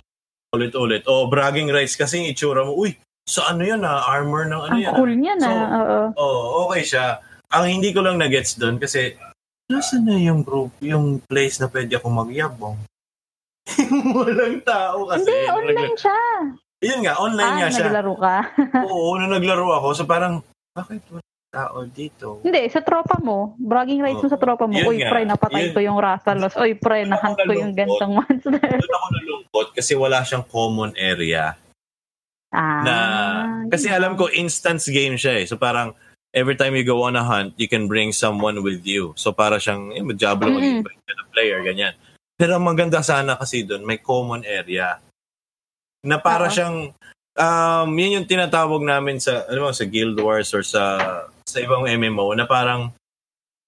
Speaker 1: ulit-ulit. O bragging rights kasi yung itsura mo, uy, so ano yun ah, armor ng ano
Speaker 3: Ang
Speaker 1: yan.
Speaker 3: cool niya na.
Speaker 1: So,
Speaker 3: Oo.
Speaker 1: Oh, okay siya. Ang hindi ko lang na-gets doon kasi nasaan na yung group, yung place na pwede ako magyabong? Walang tao kasi.
Speaker 3: Hindi, online
Speaker 1: nagla-
Speaker 3: siya.
Speaker 1: Yun nga, online
Speaker 3: Ah,
Speaker 1: nga siya.
Speaker 3: naglaro ka.
Speaker 1: Oo, nung naglaro ako, so parang, bakit walang tao dito?
Speaker 3: Hindi, sa tropa mo. Bragging rights mo sa tropa mo. Uy,
Speaker 1: nga.
Speaker 3: pre, napatay
Speaker 1: Yun.
Speaker 3: ko yung Rastalos. Uy, pre, nahunt ko yung gantong monster.
Speaker 1: Doon ako nalungkot kasi wala siyang common area.
Speaker 3: Ah,
Speaker 1: na kasi alam ko instance game siya eh. So parang every time you go on a hunt, you can bring someone with you. So para siyang eh, Diablo
Speaker 3: Mm-mm.
Speaker 1: mm ka na player ganyan. Pero ang maganda sana kasi doon may common area. Na para
Speaker 3: Oo.
Speaker 1: siyang um yun yung tinatawag namin sa ano mo sa Guild Wars or sa sa ibang MMO na parang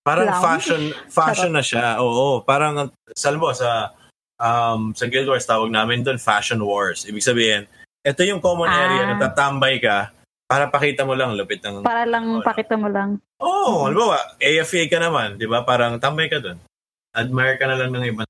Speaker 1: parang
Speaker 3: Lounge?
Speaker 1: fashion fashion na siya. Oo, parang sa mo, sa um sa Guild Wars tawag namin doon Fashion Wars. Ibig sabihin, ito yung common area
Speaker 3: Ah.
Speaker 1: na tatambay ka para pakita mo lang lupit ng
Speaker 3: Para lang pakita mo lang.
Speaker 1: Oo, oh, halimbawa, AFA ka naman, di ba? Parang tambay ka doon. Admire ka na lang ng ibang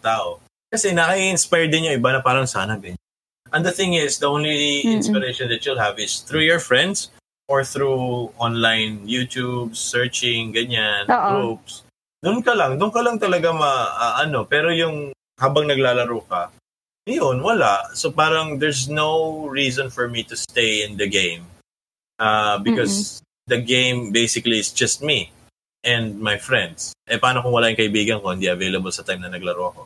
Speaker 1: tao. Kasi naka-inspire din yung iba na parang sana ganyan. And the thing is, the only
Speaker 3: Mm-mm.
Speaker 1: inspiration that you'll have is through your friends or through online YouTube, searching, ganyan,
Speaker 3: Oo.
Speaker 1: groups. Doon ka lang, doon ka lang talaga ma, ah, ano, pero yung habang naglalaro ka, yun, wala. So parang there's no reason for me to stay in the game. Uh, because the game basically is just me and my friends. Eh, paano kung wala yung kaibigan ko, hindi available sa time na naglaro ako?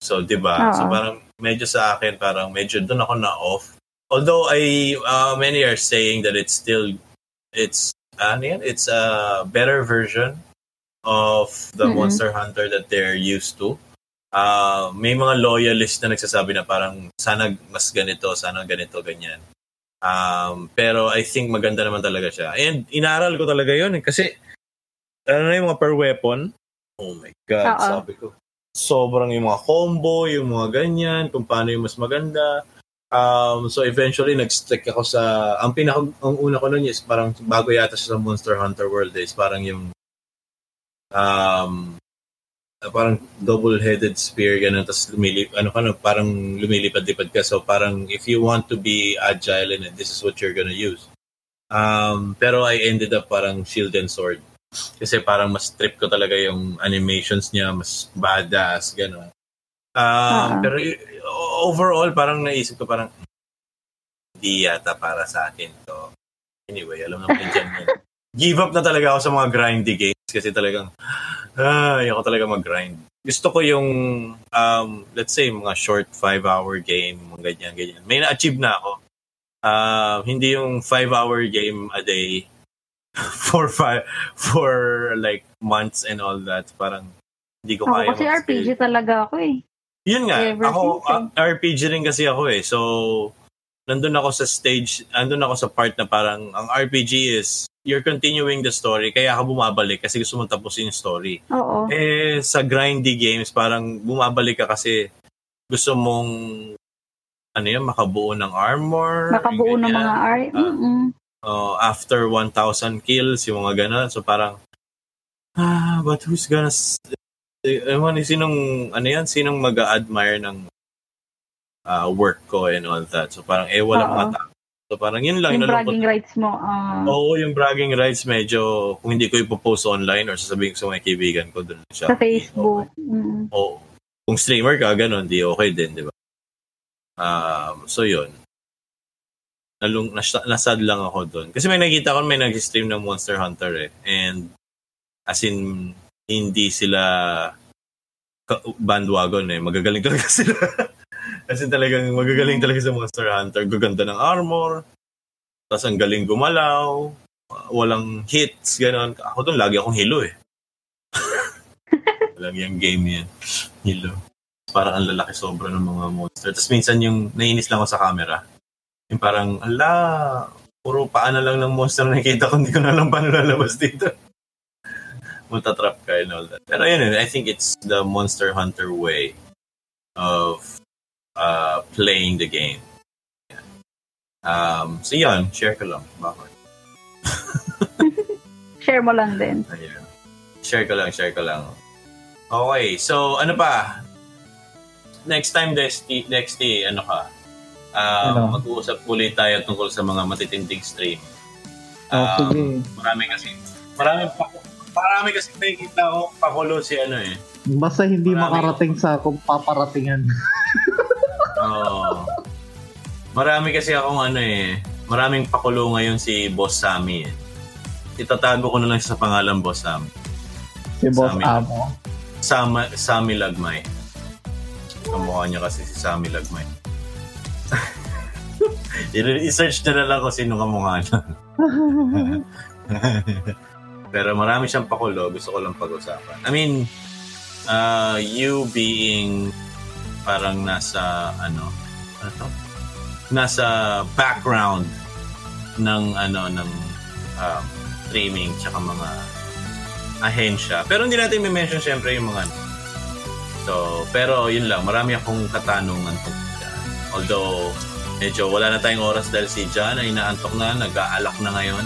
Speaker 1: So, di ba? So, parang medyo sa akin, parang medyo doon ako na-off. Although, I, uh, many are saying that it's still, it's, ano yan? It's a better version of the
Speaker 3: Mhm.
Speaker 1: Monster Hunter that they're used to. Uh, may mga loyalist na nagsasabi na parang sana mas ganito, sana ganito, ganyan. Um, pero I think maganda naman talaga siya. And inaral ko talaga yun eh, kasi ano na yung mga per weapon? Oh my God,
Speaker 3: Oo.
Speaker 1: sabi ko. Sobrang yung mga combo, yung mga ganyan, kung paano yung mas maganda. Um, so eventually, nag-stick ako sa, ang pinaka, ang una ko nun is parang bago yata siya sa Monster Hunter World is parang yung um, parang double-headed spear ganun tapos lumilip ano ka no, parang lumilipad-lipad ka so parang if you want to be agile in it this is what you're gonna use um pero I ended up parang shield and sword kasi parang mas trip ko talaga yung animations niya mas badass ganun um
Speaker 3: Ah.
Speaker 1: pero overall parang naisip ko parang hindi yata para sa akin to. Anyway, alam naman dyan yun. Give up na talaga ako sa mga grindy games kasi talagang, ah, ayoko talaga mag-grind. Gusto ko yung, um, let's say, mga short 5-hour game, mga ganyan, ganyan. May na-achieve na ako. Uh, hindi yung 5-hour game a day for five, for like months and all that. Parang hindi ko
Speaker 3: Ako
Speaker 1: kaya.
Speaker 3: kasi
Speaker 1: mag-stay.
Speaker 3: RPG talaga ako eh.
Speaker 1: Yun nga,
Speaker 3: Ever
Speaker 1: ako,
Speaker 3: eh.
Speaker 1: ah, RPG rin kasi ako eh. So, nandun ako sa stage, nandun ako sa part na parang, ang RPG is, you're continuing the story, kaya ka bumabalik kasi gusto mong tapusin yung story.
Speaker 3: Oo.
Speaker 1: Eh, sa grindy games, parang bumabalik ka kasi gusto mong, ano yun, makabuo ng armor.
Speaker 3: Makabuo ng mga R.
Speaker 1: Ah.
Speaker 3: Mm-mm.
Speaker 1: Uh, after 1,000 kills, yung mga ganun. So, parang, ah, but who's gonna, ewan, eh, sinong, ano yan, sinong mag-admire ng uh, work ko and all that. So, parang, eh, walang
Speaker 3: Oo.
Speaker 1: mga tao. So, parang yun lang.
Speaker 3: Yung
Speaker 1: nalungkot
Speaker 3: bragging rights mo. ah.
Speaker 1: Oo, yung bragging rights medyo, kung hindi ko ipopost online or sasabihin ko sa mga kaibigan ko, doon siya.
Speaker 3: sa Facebook. Mm.
Speaker 1: Oo. Kung streamer ka, ganun, di okay din, di ba? Um, so, yun. Nalung, nas, nasad lang ako doon. Kasi may nakita ko may nag-stream ng Monster Hunter eh. And, as in, hindi sila bandwagon eh. Magagaling talaga sila. As in talagang magagaling talaga sa Monster Hunter. Gaganda ng armor. Tapos ang galing gumalaw. Walang hits, gano'n. Ako doon, lagi akong hilo eh. Walang yung game yan. Hilo. Parang ang lalaki sobra ng mga monster. Tapos minsan yung nainis lang ako sa camera. Yung parang, ala, puro paa na lang ng monster na nakita ko. Hindi ko na alam paano lalabas dito. Matatrap ka and all that. Pero yun, I think it's the Monster Hunter way of uh, playing the game. Yeah. Um, so yun, share ko lang. Bakit?
Speaker 3: Share mo lang din.
Speaker 1: Ayan. Share ko lang, share ko lang. Okay, so ano pa? Next time, Desti, Dexty, ano ka? Um,
Speaker 2: Ano?
Speaker 1: Mag-uusap ulit tayo tungkol sa mga matitinding stream.
Speaker 2: Oh,
Speaker 1: Um,
Speaker 2: sige.
Speaker 1: Marami kasi, marami pa, marami kasi nakikita ko pakulo si ano eh.
Speaker 2: Basta hindi
Speaker 1: marami-
Speaker 2: makarating sa kung paparatingan.
Speaker 1: Marami kasi akong ano eh, maraming pakulo ngayon si Boss Sammy eh. Itatago ko na lang sa pangalan Boss Sammy.
Speaker 2: Si Boss
Speaker 1: Sa amin.
Speaker 2: Amo.
Speaker 1: Sama, Sammy Lagmay. Kamukha niya kasi si Sammy Lagmay. I-search na lang kung sino kamukha niya. Pero marami siyang pakulo. Gusto ko lang pag-usapan. I mean, uh, you being parang nasa, ano, ano to? Nasa background ng, ano, ng um, streaming tsaka mga ahensya. Pero hindi natin may-mention syempre yung mga So, pero yun lang, marami akong katanungan tungkol. Although, medyo wala na tayong oras dahil si John ay inaantok na, nag-aalak na ngayon.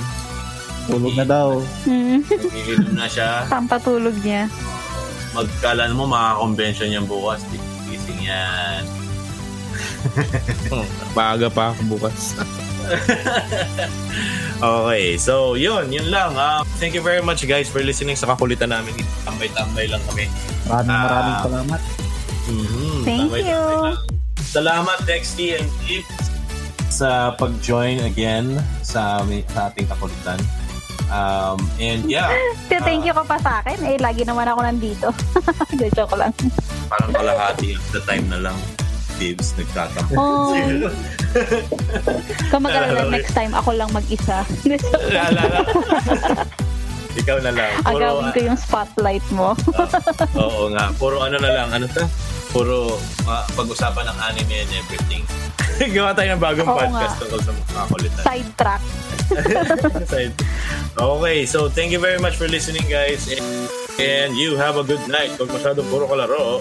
Speaker 2: Tulog na daw.
Speaker 3: Mm.
Speaker 1: Nagigilom na siya.
Speaker 3: Pampatulog niya.
Speaker 1: Magkala mo, maka-convention yan bukas. Gising yan.
Speaker 4: Maaga pa ako bukas.
Speaker 1: Okay, so yun, yun lang. Uh, thank you very much guys for listening sa kakulitan namin. Tambay-tambay lang kami.
Speaker 2: Maraming
Speaker 1: Ah.
Speaker 2: maraming salamat.
Speaker 1: Mhm,
Speaker 3: Thank
Speaker 1: tambay-tambay
Speaker 3: you.
Speaker 1: lang. Salamat Dexty and Flip sa pag-join again sa, aming- sa ating kakulitan. Um, and yeah,
Speaker 3: Kaya thank you ka pa sa akin. Eh, lagi naman ako nandito. Joke lang.
Speaker 1: parang kalahati of the time na lang Bibs nagtatampo.
Speaker 3: Oh, kamagalala next time ako lang mag-isa.
Speaker 1: Lala. Ikaw na lang. Puro,
Speaker 3: Agawin ko yung spotlight mo.
Speaker 1: Oo nga. Puro ano na lang. Ano to? Puro ah, pag-usapan ng anime and everything. Gawa tayo ng bagong
Speaker 3: Oo
Speaker 1: podcast tungkol sa mga kulitan.
Speaker 3: Sidetrack.
Speaker 1: Side. okay, so thank you very much for listening guys. And, and you have a good night. Huwag masyadong puro kalaro.